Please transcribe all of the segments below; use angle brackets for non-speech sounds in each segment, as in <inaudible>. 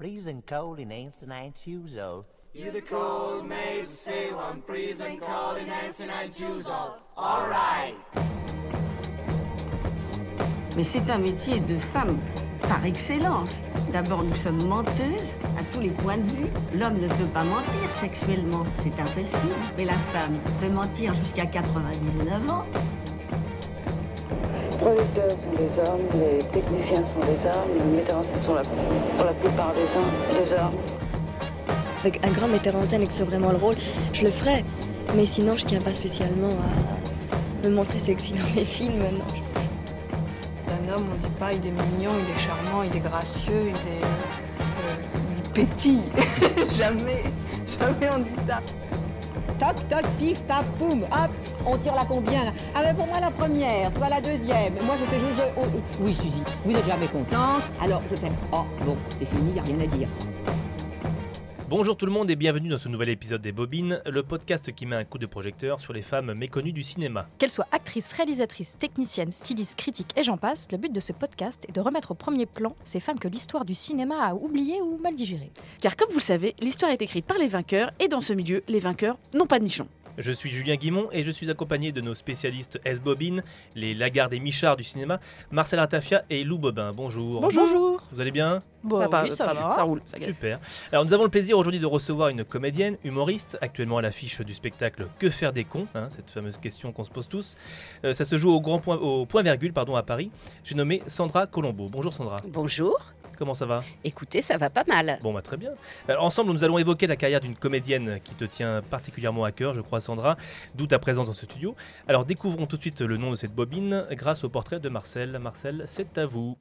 Freezing cold in ancient Tuesday. You the cold maze say one freezing cold in ancient Tuesday. All right. Mais c'est un métier de femme par excellence. D'abord, nous sommes menteuses à tous les points de vue. L'homme ne peut pas mentir sexuellement, c'est impossible. Mais la femme peut mentir jusqu'à 99 ans. Les producteurs sont des hommes, les techniciens sont des hommes, les metteurs en scène sont la, pour la plupart des hommes. Des hommes. Avec un grand metteur en scène et que c'est vraiment le rôle, je le ferais. Mais sinon, je tiens pas spécialement à me montrer sexy dans mes films. Non. D'un homme, on dit pas il est mignon, il est charmant, il est gracieux, il est, euh, il pétille. <laughs> jamais, jamais on dit ça. Toc, toc, pif, paf, boum, hop, on tire la combien là Ah ben pour moi la première, toi la deuxième. Moi je fais je, je oh, oh. Oui Suzy, vous n'êtes jamais contente. Alors je fais oh bon, c'est fini, y a rien à dire. Bonjour tout le monde et bienvenue dans ce nouvel épisode des Bobines, le podcast qui met un coup de projecteur sur les femmes méconnues du cinéma. Qu'elles soient actrices, réalisatrices, techniciennes, stylistes, critiques et j'en passe, le but de ce podcast est de remettre au premier plan ces femmes que l'histoire du cinéma a oubliées ou mal digérées. Car comme vous le savez, l'histoire est écrite par les vainqueurs et dans ce milieu, les vainqueurs n'ont pas de nichon. Je suis Julien Guimont et je suis accompagné de nos spécialistes S-Bobine, les Lagarde et Michard du cinéma, Marcel Artafia et Lou Bobin. Bonjour. Bonjour. Vous allez bien? Bon, Bah bah, oui, ça ça, va. ça roule, ça. Super. Alors nous avons le plaisir aujourd'hui de recevoir une comédienne, humoriste, actuellement à l'affiche du spectacle Que faire des cons hein, Cette fameuse question qu'on se pose tous. Euh, ça se joue au grand point, au point virgule pardon à Paris. J'ai nommé Sandra Colombo. Bonjour Sandra. Bonjour. Comment ça va Écoutez, ça va pas mal. Bon, bah, très bien. Alors, ensemble, nous allons évoquer la carrière d'une comédienne qui te tient particulièrement à cœur, je crois, Sandra, d'où ta présence dans ce studio. Alors, découvrons tout de suite le nom de cette bobine grâce au portrait de Marcel. Marcel, c'est à vous.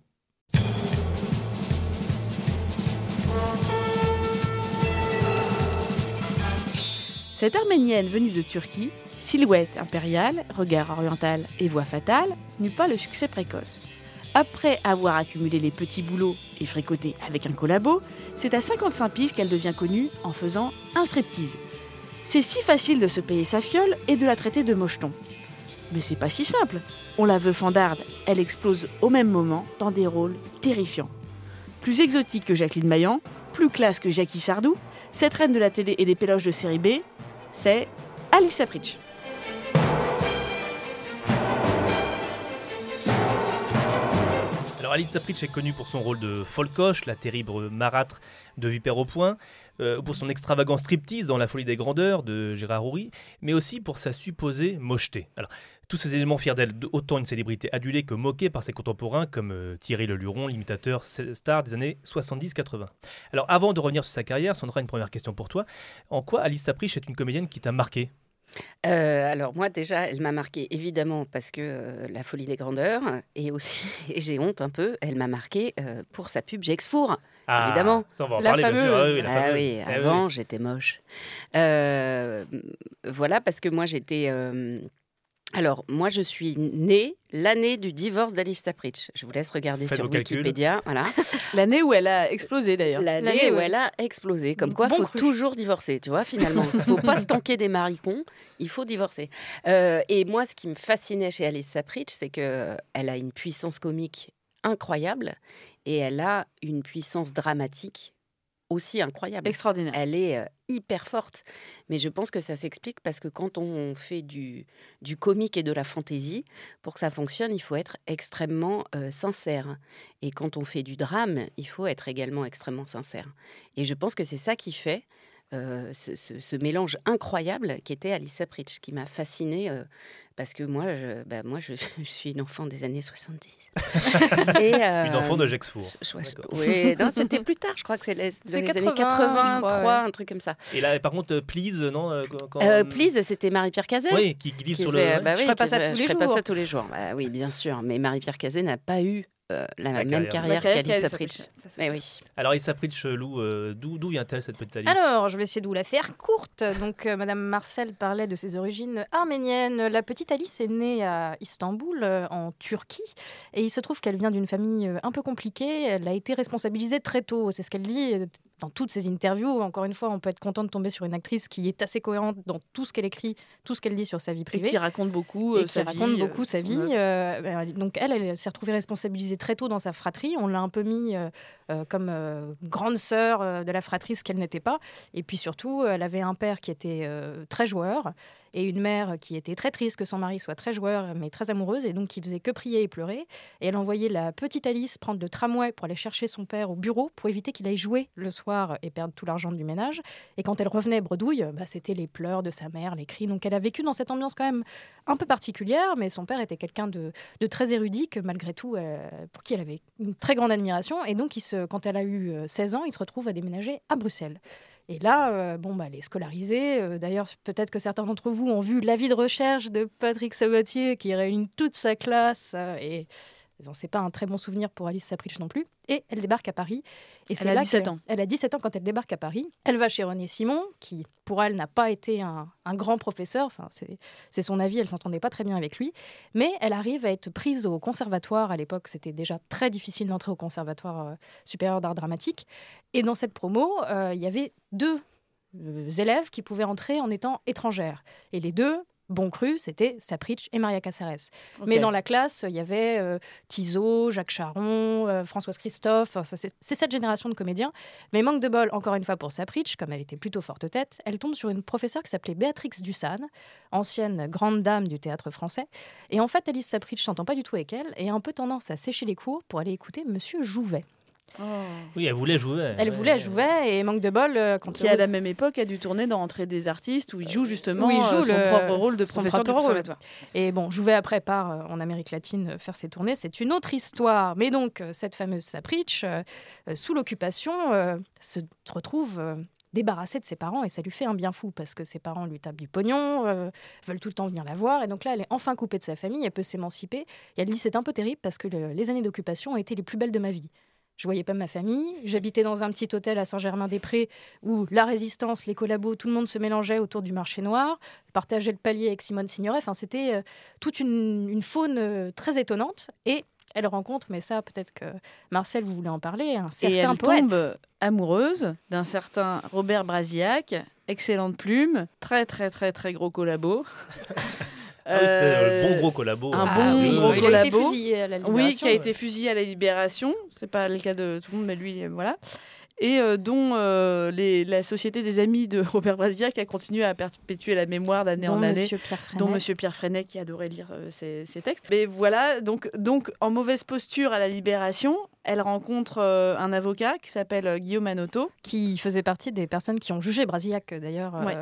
Cette arménienne venue de Turquie, silhouette impériale, regard oriental et voix fatale, n'eut pas le succès précoce. Après avoir accumulé les petits boulots et fricoté avec un collabo, c'est à 55 piges qu'elle devient connue en faisant un striptease. C'est si facile de se payer sa fiole et de la traiter de mocheton. Mais c'est pas si simple. On la veut fandarde, elle explose au même moment dans des rôles terrifiants. Plus exotique que Jacqueline Maillan, plus classe que Jackie Sardou, cette reine de la télé et des péloges de série B, c'est Alice Sapritch. Alice Sapritch est connue pour son rôle de Folcoche, la terrible marâtre de Vipère au Point, euh, pour son extravagant striptease dans La folie des grandeurs de Gérard Houry, mais aussi pour sa supposée mocheté. Alors, tous ces éléments firent d'elle de- autant une célébrité adulée que moquée par ses contemporains comme euh, Thierry Le Luron, l'imitateur star des années 70-80. Alors, avant de revenir sur sa carrière, Sandra, une première question pour toi. En quoi Alice Sapritch est une comédienne qui t'a marqué Euh, alors moi déjà, elle m'a marqué évidemment parce que euh, la folie des grandeurs et aussi, <laughs> et j'ai honte un peu, elle m'a marqué euh, pour sa pub Gexfour. Ah, Évidemment. Ça, on va en La parler, bien sûr. Ah fameuse. oui, la Ah fameuse. oui, Eh oui. avant j'étais moche. Euh, voilà parce que moi j'étais. Alors moi je suis née l'année du divorce d'Alice Sapritch. Je vous laisse regarder Faites sur. Wikipédia. Voilà. <laughs> L'année où elle a explosé d'ailleurs. L'année où elle a explosé. Comme quoi, il Bon faut cru. toujours divorcer, tu vois, finalement. Il <laughs> faut pas se tanker des maricons, il faut divorcer. Euh, et moi, ce qui me fascinait chez Alice Sapritch, c'est qu'elle a une puissance comique incroyable et elle a une puissance dramatique aussi incroyable. Extraordinaire. Elle est euh, hyper forte. Mais je pense que ça s'explique parce que quand on fait du, du comique et de la fantaisie, pour que ça fonctionne, il faut être extrêmement euh, sincère. Et quand on fait du drame, il faut être également extrêmement sincère. Et je pense que c'est ça qui fait euh, ce, ce- ce mélange incroyable qui était Alice Sapritch, qui m'a fascinée. euh, parce que moi, je, bah, moi je, <laughs> je suis une enfant des années 70. <laughs> Et, euh, Une enfant de Gexfour. je- je- D'accord. oui, non, c'était plus tard, je crois que c'est les, dans C'est les 80, années 80, je crois, 3, ouais. un truc comme ça. Et là, par contre, Please, non quand- Euh, Please, c'était Marie-Pierre Cazet. Oui, qui glisse qui sur le. bah Je oui, ferais pas ça tous je les ferais pas jours. ça tous les jours. Bah oui, bien sûr. Mais Marie-Pierre Cazet n'a pas eu euh, la, La même carrière. carrière sûr. oui. Alors, Alice Sapritch, Lou, euh, d'où d'où vient-elle cette petite Alice? Alors, je vais essayer de vous la faire courte. Donc, euh, Madame Marcel parlait de ses origines arméniennes. La petite Alice est née à Istanbul, euh, en Turquie. Et il se trouve qu'elle vient d'une famille euh, un peu compliquée. Elle a été responsabilisée très tôt. C'est ce qu'elle dit. dans toutes ses interviews. Encore une fois, on peut être content de tomber sur une actrice qui est assez cohérente dans tout ce qu'elle écrit, tout ce qu'elle dit sur sa vie privée. Et qui raconte beaucoup Et euh, qui raconte beaucoup euh, sa vie. euh, ben, donc elle, elle s'est retrouvée responsabilisée très tôt dans sa fratrie. On l'a un peu mis euh, comme euh, grande sœur euh, de la fratrie, ce qu'elle n'était pas. Et puis surtout, elle avait un père qui était euh, très joueur et une mère qui était très triste que son mari soit très joueur mais très amoureuse et donc qui faisait que prier et pleurer. Et elle envoyait la petite Alice prendre le tramway pour aller chercher son père au bureau pour éviter qu'il aille jouer le soir et perdre tout l'argent du ménage. Et quand elle revenait bredouille, bah, c'était les pleurs de sa mère, les cris. Donc elle a vécu dans cette ambiance quand même un peu particulière, mais son père était quelqu'un de, très érudit malgré tout, euh, pour qui elle avait une très grande admiration. Et donc il se, quand elle a eu euh, 16 ans, il se retrouve à déménager à Bruxelles. Et là, euh, bon, bah, elle est scolarisée. Euh, D'ailleurs, peut-être que certains d'entre vous ont vu l'avis de recherche de Patrick Sabatier qui réunit toute sa classe. euh, et c'est pas un très bon souvenir pour Alice Sapritch non plus. Et elle débarque à Paris. Et Elle a là 17 que- ans. Elle a 17 ans quand elle débarque à Paris. Elle va chez René Simon, qui pour elle n'a pas été un, un grand professeur. Enfin, c'est c'est son avis, elle s'entendait pas très bien avec lui. Mais elle arrive à être prise au conservatoire. À l'époque, c'était déjà très difficile d'entrer au conservatoire euh, supérieur d'art dramatique. Et dans cette promo, euh, il y avait deux euh, élèves qui pouvaient entrer en étant étrangères. Et les deux, bon cru, c'était Sapritch et Maria Caceres. Mais Ok. dans la classe, il y avait euh, Tizot, Jacques Charon, euh, Françoise Christophe. Enfin, c'est cette génération de comédiens. Mais manque de bol, encore une fois, pour Sapritch, comme elle était plutôt forte tête, elle tombe sur une professeure qui s'appelait Béatrix Dussane, ancienne grande dame du théâtre français. Et en fait, Alice Sapritch s'entend pas du tout avec elle et a un peu tendance à sécher les cours pour aller écouter Monsieur Jouvet. Oui, elle voulait jouer. Elle Ouais. voulait Jouvet et manque de bol euh, quand Qui à la même époque a dû tourner dans Entrée des artistes où il joue justement où il joue euh, son le- propre rôle de son professeur de propre rôle. conservatoire. Et bon, Jouvet après part euh, en Amérique latine faire ses tournées, c'est une autre histoire. Mais donc, cette fameuse Sapritch, euh, sous l'occupation, euh, se retrouve euh, débarrassée de ses parents et ça lui fait un bien fou parce que ses parents lui tapent du pognon, euh, veulent tout le temps venir la voir. Et donc là, elle est enfin coupée de sa famille, elle peut s'émanciper. Et elle dit c'est un peu terrible parce que le- les années d'occupation ont été les plus belles de ma vie. Je voyais pas ma famille. J'habitais dans un petit hôtel à Saint-Germain-des-Prés où la résistance, les collabos, tout le monde se mélangeait autour du marché noir. Je partageais le palier avec Simone Signoret. Enfin, c'était euh, toute une, une faune euh, très étonnante. Et elle rencontre, mais ça, peut-être que Marcel, vous voulez en parler, un certain Et elle poète. tombe amoureuse d'un certain Robert Brasiac, excellente plume, très très très très gros collabo. <laughs> Ah oui, c'est euh, le bon Euh, gros collabo. Un hein. bon oui, gros il a été collabo. fusillé à la Oui, Libération, qui a été ouais. fusillé à la Libération. C'est pas le cas de tout le monde, mais lui, euh, voilà. Et euh, dont euh, les- la Société des Amis de <laughs> Robert Brasiac a continué à perpétuer la mémoire d'année en année. Monsieur Pierre dont. Monsieur Pierre Freinet qui adorait lire euh, ses, ses textes. Mais voilà, donc, donc en mauvaise posture à la Libération, elle rencontre euh, un avocat qui s'appelle Guillaume Anoto. Qui faisait partie des personnes qui ont jugé Brasillac, d'ailleurs, euh, Ouais.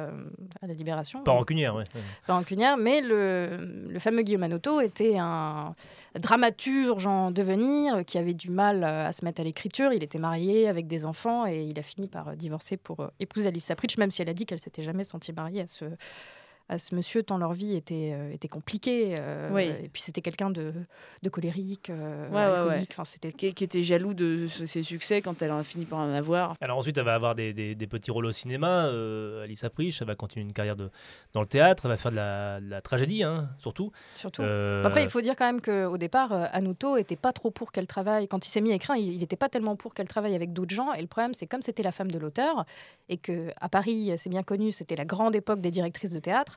à la Libération. Pas rancunière, ouais. pas rancunière, mais le, le fameux Guillaume Anoto était un dramaturge en devenir qui avait du mal à se mettre à l'écriture. Il était marié avec des enfants et il a fini par euh, divorcer pour euh, épouser Alice Sapritch, même si elle a dit qu'elle s'était jamais sentie mariée à ce, à ce monsieur, tant leur vie était, euh, était compliquée. euh, Oui. Et puis c'était quelqu'un de, de colérique, euh, Ouais, ouais, ouais. alcoolique. Enfin, c'était Qui, qui était jaloux de ses succès quand elle en a fini par en avoir. Alors ensuite, elle va avoir des, des- des petits rôles au cinéma. Euh, Alice Aprich, elle va continuer une carrière de, dans le théâtre. Elle va faire de la, de la tragédie, hein, surtout. Surtout. Euh, Après, il faut dire quand même qu'au départ, Anuto était pas trop pour qu'elle travaille. Quand il s'est mis à écrire, il n'était pas tellement pour qu'elle travaille avec d'autres gens. Et le problème, c'est comme c'était la femme de l'auteur et que à Paris, c'est bien connu, c'était la grande époque des directrices de théâtre.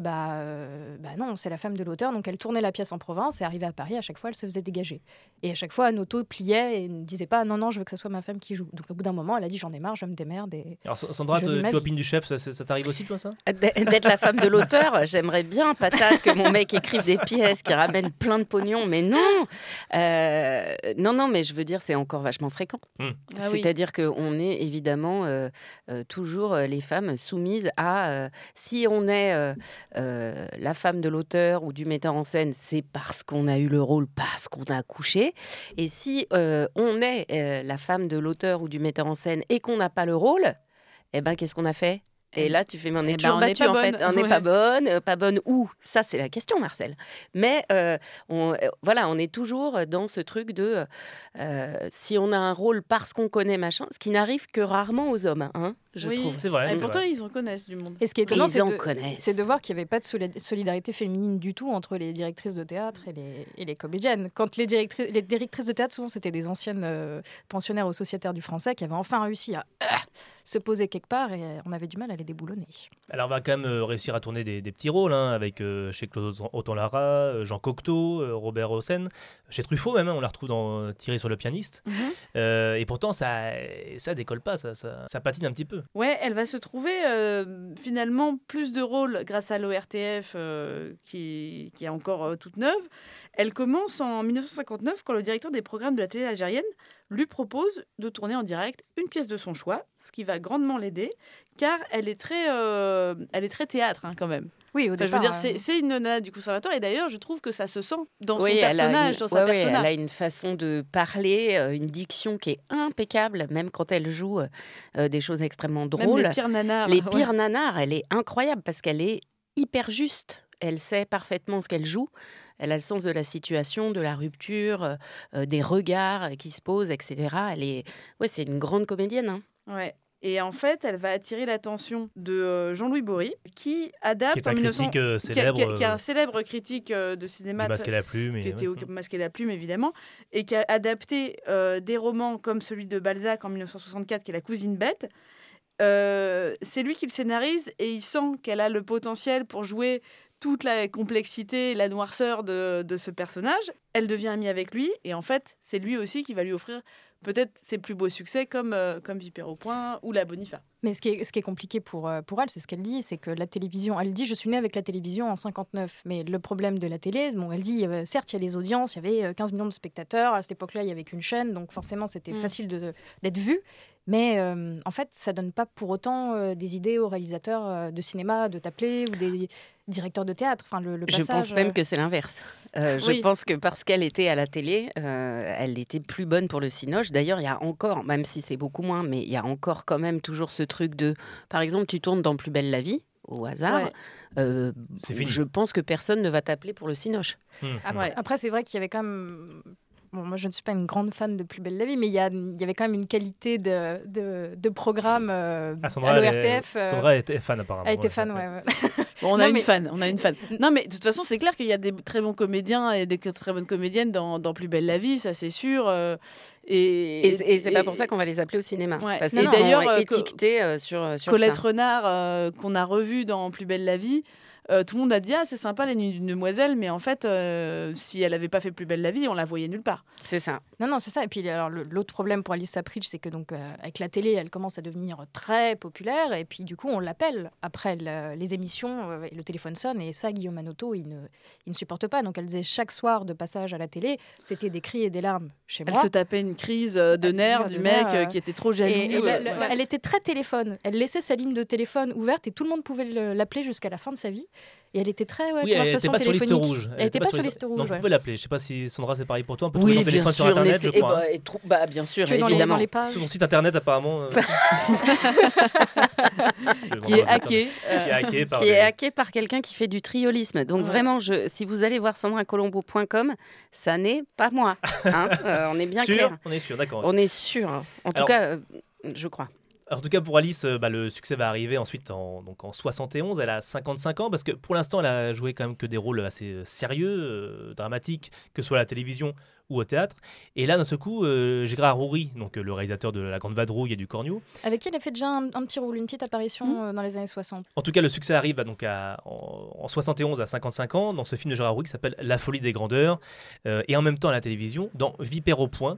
Bah, euh, bah non, c'est la femme de l'auteur, donc elle tournait la pièce en province et arrivée à Paris, à chaque fois, elle se faisait dégager. Et à chaque fois, Anuto pliait et ne disait pas non, non, je veux que ce soit ma femme qui joue. Donc au bout d'un moment, elle a dit j'en ai marre, je me démerde. Et... Alors Sandra, tu opines du chef, ça, t'arrive aussi, toi, ça? D'être la femme de l'auteur, <laughs> j'aimerais bien, patate, que mon mec écrive des pièces qui ramènent plein de pognon, mais non Euh, Non, non, mais je veux dire, c'est encore vachement fréquent. Hmm. Ah oui. C'est-à-dire qu'on est évidemment euh, euh, toujours euh, les femmes soumises à euh, si on est euh, la femme de l'auteur ou du metteur en scène, c'est parce qu'on a eu le rôle, parce qu'on a accouché. Et si euh, on est euh, la femme de l'auteur ou du metteur en scène et qu'on n'a pas le rôle, eh ben qu'est-ce qu'on a fait? Et là, tu fais, mais on est Eh ben, toujours on battu en fait. On n'est Ouais. pas bonne, euh, pas bonne où? Ça, c'est la question, Marcel. Mais euh, on, euh, voilà, on est toujours dans ce truc de euh, si on a un rôle parce qu'on connaît machin, ce qui n'arrive que rarement aux hommes. hein. je Oui. trouve. C'est vrai, Et c'est pourtant, vrai. ils en connaissent du monde. Et ce qui est étonnant, c'est de, voir qu'il n'y avait pas de soli- solidarité féminine du tout entre les directrices de théâtre et les, et les comédiennes. Quand les, directrices, les directrices de théâtre, souvent, c'était des anciennes euh, pensionnaires au sociétaire du français qui avaient enfin réussi à euh, se poser quelque part et on avait du mal à les déboulonner. Alors, on va quand même euh, réussir à tourner des, des petits rôles, hein, avec euh, chez Claude Autant-Lara, euh, Jean Cocteau, euh, Robert Hossein, chez Truffaut même, hein, on la retrouve dans euh, Thierry sur le pianiste. Mhm. Euh, et pourtant, ça, ça décolle pas, ça, ça, ça patine un petit peu. Ouais, elle va se trouver euh, finalement plus de rôles grâce à l'ORTF euh, qui, qui est encore euh, toute neuve. Elle commence en 1959 quand le directeur des programmes de la télé algérienne lui propose de tourner en direct une pièce de son choix, ce qui va grandement l'aider, car elle est très, euh, elle est très théâtre hein, quand même. Oui, au Enfin, je veux départ, dire, euh, c'est une nana du conservatoire et d'ailleurs, je trouve que ça se sent dans Oui, son personnage, une- dans sa ouais, elle a une façon de parler, euh, une diction qui est impeccable, même quand elle joue euh, des choses extrêmement Même drôles. les pires nanars. Les <laughs> ouais. pires nanars, elle est incroyable parce qu'elle est hyper juste. Elle sait parfaitement ce qu'elle joue. Elle a le sens de la situation, de la rupture, euh, des regards qui se posent, etc. Elle est, ouais, c'est une grande comédienne. hein. Ouais. Et en fait, elle va attirer l'attention de euh, Jean-Louis Bory, qui adapte Qui est un en 1900 critique, euh, qui a- célèbre, qui a- qui est un célèbre critique de cinéma, et la Plume, qui était ouais. au Masque et la Plume évidemment, et qui a adapté euh, des romans comme celui de Balzac en 1964, qui est La cousine bête. Euh, c'est lui qui le scénarise et il sent qu'elle a le potentiel pour jouer toute la complexité, la noirceur de, de ce personnage. Elle devient amie avec lui et en fait, c'est lui aussi qui va lui offrir peut-être ses plus beaux succès comme, euh, comme Vipère au point ou La Bonifa. Mais ce qui est, ce qui est compliqué pour, euh, pour elle, c'est ce qu'elle dit, c'est que la télévision, elle dit, je suis née avec la télévision en 59, mais le problème de la télé, bon, elle dit, euh, certes, il y a les audiences, il y avait euh, 15 millions de spectateurs, à cette époque-là, il y avait qu'une chaîne, donc forcément, c'était Mm. facile d'être vu, mais euh, en fait, ça donne pas pour autant euh, des idées aux réalisateurs euh, de cinéma de t'appeler ou des directeurs de théâtre. Enfin, le, le Je passage, pense même que c'est l'inverse. Euh, <laughs> Oui. Je pense que parce qu'elle était à la télé, euh, elle était plus bonne pour le cinoche. D'ailleurs, il y a encore, même si c'est beaucoup moins, mais il y a encore quand même toujours ce truc de, par exemple, tu tournes dans Plus belle la vie au hasard. Ouais. euh, C'est fini. je pense que personne ne va t'appeler pour le cinoche. Après, après, c'est vrai qu'il y avait quand même. Bon, moi, je ne suis pas une grande fan de Plus belle la vie, mais il y, avait quand même une qualité de, de, de programme euh, Ah, Sandra, à l'ORTF. euh, Sandra était fan apparemment. Elle était fan, ouais. ouais. ouais. <laughs> Bon, on a Non, une mais- fan, on a une fan. Non, mais de toute façon, c'est clair qu'il y a des très bons comédiens et des très bonnes comédiennes dans, dans Plus belle la vie, ça c'est sûr. euh, et Et, c'est- et c'est pas pour ça qu'on va les appeler au cinéma. Ouais. Parce qu'ils sont euh, étiquetés euh, sur, sur Colette ça. Renard, euh, qu'on a revu dans Plus belle la vie, euh, tout le monde a dit ah c'est sympa les nuits d'une demoiselle, mais en fait, euh, si elle avait pas fait Plus belle la vie, on la voyait nulle part. C'est ça. Non, non, c'est ça. Et puis, alors, l'autre problème pour Alice Sapritch, c'est que donc, euh, avec la télé, elle commence à devenir très populaire. Et puis, du coup, on l'appelle après le- les émissions. euh, et le téléphone sonne. Et ça, Guillaume Manotto, il ne, il ne supporte pas. Donc, elle disait chaque soir de passage à la télé, c'était des cris et des larmes chez Elle moi. se tapait une crise de nerfs du mec qui était trop jaloux. Et, et la- la- voilà. Elle était très téléphone. Elle laissait sa ligne de téléphone ouverte et tout le monde pouvait le- l'appeler jusqu'à la fin de sa vie. Et elle était très ouais, Oui, elle n'était conversation pas sur liste téléphonique. rouge. Elle n'était pas sur liste rouge. Non, vous ouais. pouvez l'appeler. Je sais pas si Sandra, c'est pareil pour toi. On peut Oui, trouver ton bien téléphone sur sûr, Internet, je crois. et trou- bah, bien sûr, Tu es dans les- évidemment. dans les pages. Sur son site internet, apparemment. euh, <laughs> Qui est hacké. Qui est hacké par qui des- est hacké par quelqu'un qui fait du triolisme. Donc Ouais. vraiment, je, si vous allez voir sandracolombo.com, ça n'est pas moi. hein. <laughs> Euh, on est bien Sûr clair. On est sûr, d'accord. On est sûr. En tout cas, euh, je crois. En tout cas, pour Alice, euh, bah, le succès va arriver ensuite en, donc en 71. Elle a 55 ans parce que pour l'instant, elle a joué quand même que des rôles assez euh, sérieux, euh, dramatiques, que ce soit la télévision ou au théâtre. Et là, d'un seul coup, euh, Gérard Houry, donc euh, le réalisateur de La Grande Vadrouille et du Cornio, Avec qui elle a fait déjà un, un petit rôle, une petite apparition Mmh. euh, dans les années 60. En tout cas, le succès arrive à, donc à- en, en 71 à 55 ans dans ce film de Gérard Houry qui s'appelle La folie des grandeurs euh, et en même temps à la télévision dans Vipère au point,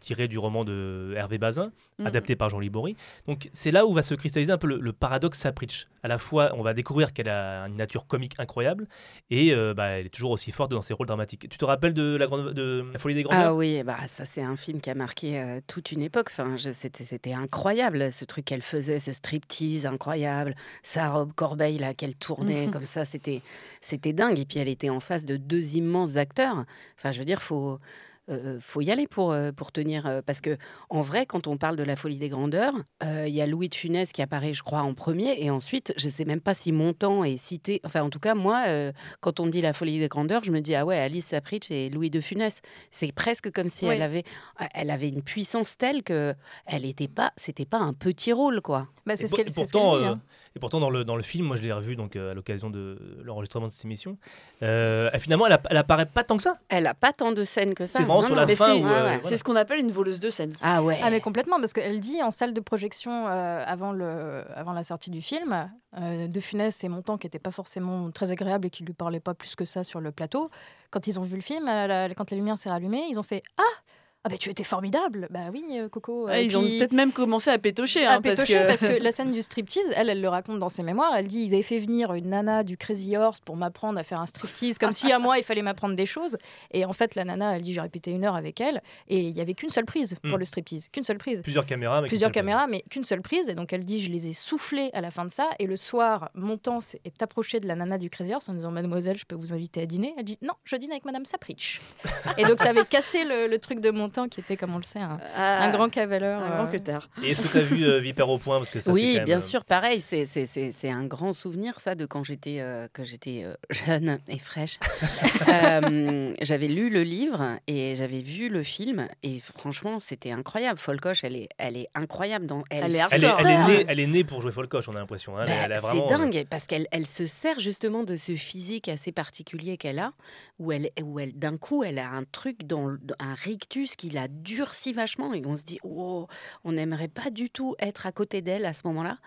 tiré du roman de Hervé Bazin, Mhm. adapté par Jean Libory. Donc c'est là où va se cristalliser un peu le, le paradoxe Sapritch. À la fois, on va découvrir qu'elle a une nature comique incroyable et bah, elle est toujours aussi forte dans ses rôles dramatiques. Tu te rappelles de La, grande, de la folie des grandeurs Ah oui, bah ça c'est un film qui a marqué euh, toute une époque. Enfin, c'était c'était incroyable ce truc qu'elle faisait, ce striptease incroyable, sa robe corbeille là qu'elle tournait comme ça, c'était c'était dingue. Et puis elle était en face de deux immenses acteurs. Enfin, je veux dire, faut euh, faut y aller pour, euh, pour tenir. euh, parce que, en vrai, quand on parle de la folie des grandeurs, euh, il y a Louis de Funès qui apparaît, je crois, en premier. Et ensuite, je sais même pas si Montand est cité. Enfin, en tout cas, moi, euh, quand on dit la folie des grandeurs, je me dis, ah ouais, Alice Sapritch et Louis de Funès. C'est presque comme si Oui. elle, avait, elle avait une puissance telle que elle était pas, c'était pas un petit rôle, quoi. Bah, c'est ce qu'elle ce qu'elle dit. euh, hein. et pourtant dans le, dans le film, moi je l'ai revu donc, euh, à l'occasion de l'enregistrement de cette émission, euh, finalement elle, elle apparaît pas tant que ça? Elle a pas tant de scènes que ça. C'est vraiment Non, sur non. la Mais fin c'est euh, voilà. ce qu'on appelle une voleuse de scène. Ah ouais. Ah mais complètement parce qu'elle dit en salle de projection euh, avant le avant la sortie du film euh, de Funès et Montand qui n'étaient pas forcément très agréables et qui lui parlaient pas plus que ça sur le plateau quand ils ont vu le film la- quand la lumière s'est rallumée ils ont fait ah ah ben tu étais formidable bah oui euh, Coco Ouais, Et ils ont peut-être même commencé à pétocher. à hein, parce, pétocher, que... parce que <laughs> la scène du striptease, elle, elle le raconte dans ses mémoires. Elle dit ils avaient fait venir une nana du Crazy Horse pour m'apprendre à faire un striptease, comme si à moi il fallait m'apprendre des choses. Et en fait, la nana, elle dit j'ai répété une heure avec elle et il y avait qu'une seule prise pour Hmm. le striptease, qu'une seule prise. Plusieurs caméras, mais Plusieurs qu'une seule caméras, mais qu'une seule prise. Et donc elle dit je les ai soufflées à la fin de ça. Et le soir, Montant s'est- est approché de la nana du Crazy Horse en disant mademoiselle, je peux vous inviter à dîner? Elle dit non, je dîne avec Madame Sapritch. <laughs> et donc ça avait cassé le, le truc de Montant qui était, comme on le sait, un, Ah, un grand cavaleur. un grand euh. <laughs> Et est-ce que tu as vu euh, Vipère au point Parce que ça, c'est oui, quand même, bien euh, sûr, pareil. C'est, c'est, c'est, c'est un grand souvenir, ça, de quand j'étais, euh, que j'étais euh, jeune et fraîche. <laughs> Euh, j'avais lu le livre et j'avais vu le film. Et franchement, c'était incroyable. Folcoche, elle est, elle est incroyable. Dans, Elle est Elle est, elle, est née, elle est née pour jouer Folcoche, on a l'impression. hein. Bah, elle a c'est vraiment, dingue parce qu'elle elle se sert justement de ce physique assez particulier qu'elle a, où elle, où elle d'un coup, elle a un truc dans un rictus qui la durcit vachement et on se dit, oh, on n'aimerait pas du tout être à côté d'elle à ce moment-là.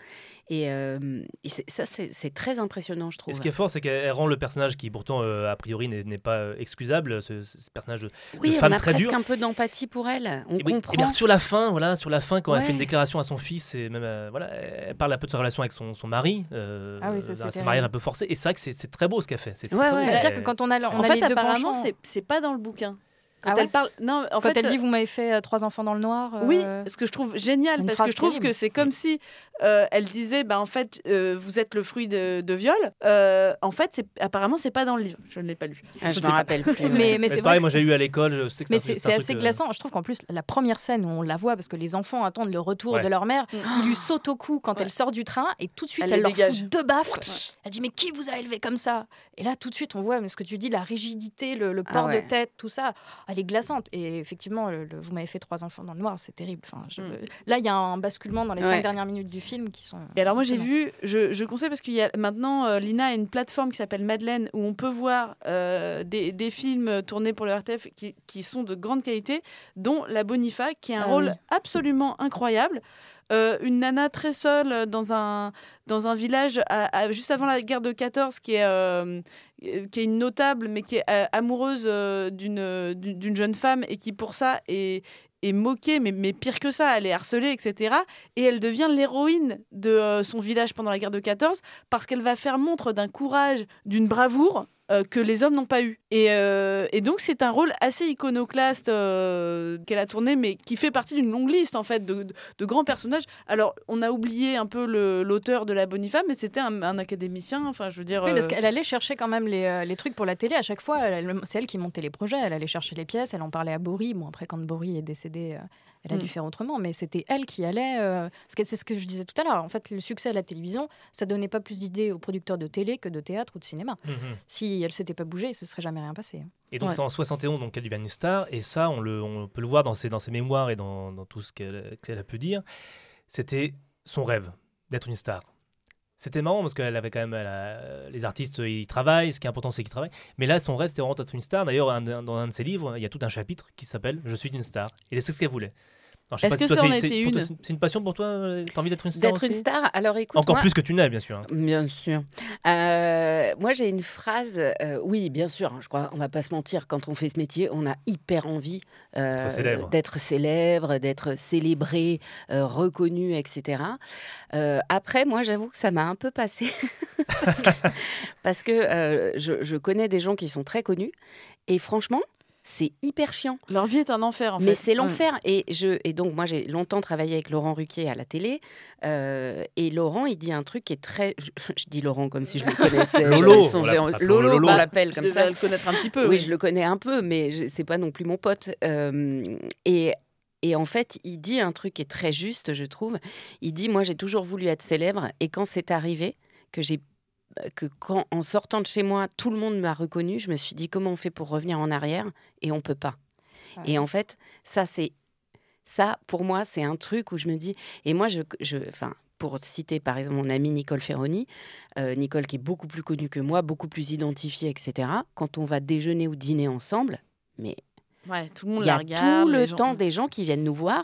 Et, euh, et ça, c'est très impressionnant, je Et trouve. ce qui est fort, c'est qu'elle rend le personnage qui, pourtant, euh, a priori, n'est pas euh, excusable, ce, ce personnage de, oui, de on femme a très presque dure. un peu d'empathie pour elle. On Et oui, et bien, sur la fin, voilà, sur la fin, quand elle fait une déclaration à son fils, et même, euh, voilà, elle parle un peu de sa relation avec son, son mari, euh, Ah oui, ça, c'est mariage un peu forcé. Et c'est vrai que c'est très beau ce qu'elle fait. C'est Ouais, très ouais. beau. C'est-à-dire que quand on a, on en a fait, les deux apparemment, c'est pas dans le bouquin. Quand Ah ouais elle parle, non, en Quand fait, elle dit vous m'avez fait euh, trois enfants dans le noir. euh, Oui, ce que je trouve génial, parce que je trouve terrible. que c'est comme si euh, elle disait, bah, en fait, euh, vous êtes le fruit de, de viol. Euh, en fait, c'est- apparemment, c'est pas dans le livre. Je ne l'ai pas lu. Ah, je Je me rappelle plus. Mais, <laughs> ouais. mais Mais c'est pareil, moi j'ai eu à l'école, je sais que mais c'est assez euh, glaçant. Je trouve qu'en plus, la première scène où on la voit, parce que les enfants attendent le retour Ouais. de leur mère, Mm. il lui saute au cou quand Ouais. elle sort du train et tout de suite Elle elle, leur dégage. fout deux baffes. Elle dit mais qui vous a élevé comme ça? Et là tout de suite on voit mais ce que tu dis, la rigidité, le, Ah port de tête, tout ça, elle est glaçante. Et effectivement, le- le- vous m'avez fait trois enfants dans le noir, c'est terrible. Enfin, je- Mm. Là il y a un basculement dans les Ouais. cinq dernières minutes du film qui sont. Et alors moi j'ai vu, je, je conseille parce qu'il y a maintenant euh, Lina a une plateforme qui s'appelle Madeleine où on peut voir euh, des, des films tournés pour le RTF qui, qui sont de grande qualité, dont La Bonifa qui a un Ah rôle oui. absolument incroyable. Euh, une nana très seule dans un, dans un village juste avant la guerre de 14 qui est, euh, euh, qui est une notable mais qui est euh, amoureuse euh, d'une d'une jeune femme et qui pour ça est, est moquée, mais, mais pire que ça, elle est harcelée, etc. Et elle devient l'héroïne de euh, son village pendant la guerre de 14 parce qu'elle va faire montre d'un courage, d'une bravoure euh, que les hommes n'ont pas eu. Et, euh, et donc c'est un rôle assez iconoclaste euh, qu'elle a tourné, mais qui fait partie d'une longue liste en fait de, de- de grands personnages. Alors on a oublié un peu l'auteur de la Bonifa, mais c'était un, un académicien. Enfin, je veux dire. Oui, parce qu'elle allait chercher quand même les, les trucs pour la télé à chaque fois. C'est elle qui montait les projets. Elle allait chercher les pièces. Elle en parlait à Bory. Bon, après, quand Bory est décédé, euh, elle a Mm. dû faire autrement. Mais c'était elle qui allait. euh, c'est ce que je disais tout à l'heure. En fait, le succès à la télévision, ça donnait pas plus d'idées aux producteurs de télé que de théâtre ou de cinéma. Mhm. Si elle s'était pas bougée, se serait jamais rien passé. Et donc Ouais. c'est en 71 donc qu'elle devient une star et ça on, le, on peut le voir dans ses, dans ses mémoires et dans, dans tout ce qu'elle qu'elle a pu dire. C'était son rêve d'être une star. C'était marrant parce qu'elle avait quand même elle a- les artistes ils travaillent, ce qui est important c'est qu'ils travaillent. Mais là son rêve c'était vraiment d'être une star. D'ailleurs un- dans un de ses livres il y a tout un chapitre qui s'appelle Je suis une star et c'est ce qu'elle voulait. Est-ce si que ça en était une c'est- une passion pour toi euh, T'as envie d'être une star D'être une star. Alors écoute, Encore moi- plus que tu n'es bien sûr. hein. Bien sûr. Euh, moi, j'ai une phrase. euh, oui, bien sûr. Je crois, on va pas se mentir. Quand on fait ce métier, on a hyper envie euh, D'être célèbre. d'être célèbre, d'être célébré, reconnu, etc. Après, moi, j'avoue que ça m'a un peu passé <laughs> parce que, parce que, je, je connais des gens qui sont très connus et franchement. C'est hyper chiant. Leur vie est un enfer, en fait. Mais c'est Ouais. l'enfer. Et, je, et donc, moi, j'ai longtemps travaillé avec Laurent Ruquier à la télé. euh, et Laurent, il dit un truc qui est très. Je, <laughs> je dis Laurent comme si je le connaissais. Lolo, on Lolo, Lolo. on l'appelle comme ça. le connaître un petit peu. Oui, je le connais un peu, mais c'est pas non plus mon pote. Euh, et, et en fait, il dit un truc qui est très juste, je trouve. Il dit Moi, j'ai toujours voulu être célèbre, et quand c'est arrivé, que j'ai que quand en sortant de chez moi, tout le monde m'a reconnu, je me suis dit comment on fait pour revenir en arrière? Et on peut pas. Et en fait, ça c'est ça pour moi, c'est un truc où je me dis et moi je je enfin pour citer par exemple mon amie Nicole Ferroni, euh, Nicole qui est beaucoup plus connue que moi, beaucoup plus identifiée, etc. Quand on va déjeuner ou dîner ensemble, mais Ouais, tout le monde il y la a regarde. tout le gens- temps des gens qui viennent nous voir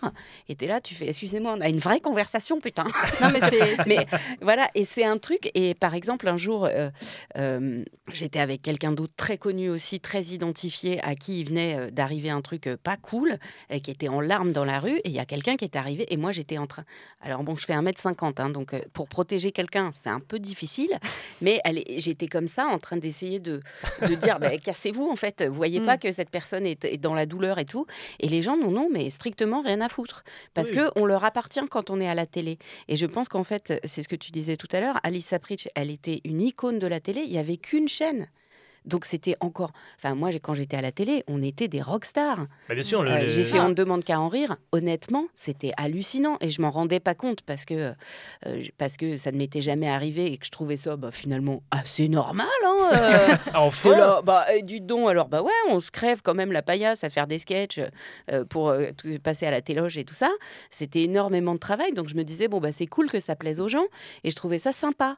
et t'es là, tu fais excusez-moi, on a une vraie conversation, putain. <laughs> Non, mais <laughs> c'est- mais voilà, et c'est un truc. Et par exemple, un jour, euh, euh, j'étais avec quelqu'un d'autre très connu aussi, très identifié, à qui il venait euh, d'arriver un truc pas cool, et qui était en larmes dans la rue. Et il y a quelqu'un qui est arrivé, et moi j'étais en train. Alors bon, je fais 1m50, hein, donc pour protéger quelqu'un, c'est un peu difficile, mais j'étais comme ça, en train d'essayer de, de dire <laughs> bah, cassez-vous en fait, vous voyez pas que cette personne est, est dans la douleur et tout. Et les gens n'en ont mais strictement rien à foutre. Parce Oui. que on leur appartient quand on est à la télé. Et je pense qu'en fait, c'est ce que tu disais tout à l'heure, Alice Sapritch, elle était une icône de la télé. Il y avait qu'une chaîne. Donc c'était encore. Enfin, moi, quand j'étais à la télé, on était des rockstars. Bah, bien sûr, le- Euh, le- J'ai fait On ne demande qu'à en rire. Honnêtement, c'était hallucinant et je m'en rendais pas compte parce que, euh, parce que ça ne m'était jamais arrivé et que je trouvais ça bah, finalement assez normal. Hein, euh. <laughs> Enfin J'étais là, bah, eh, du don, alors bah ouais, on se crève quand même la paillasse à faire des sketchs euh, pour tout- passer à la téloge et tout ça. C'était énormément de travail, donc je me disais bon bah c'est cool que ça plaise aux gens et je trouvais ça sympa.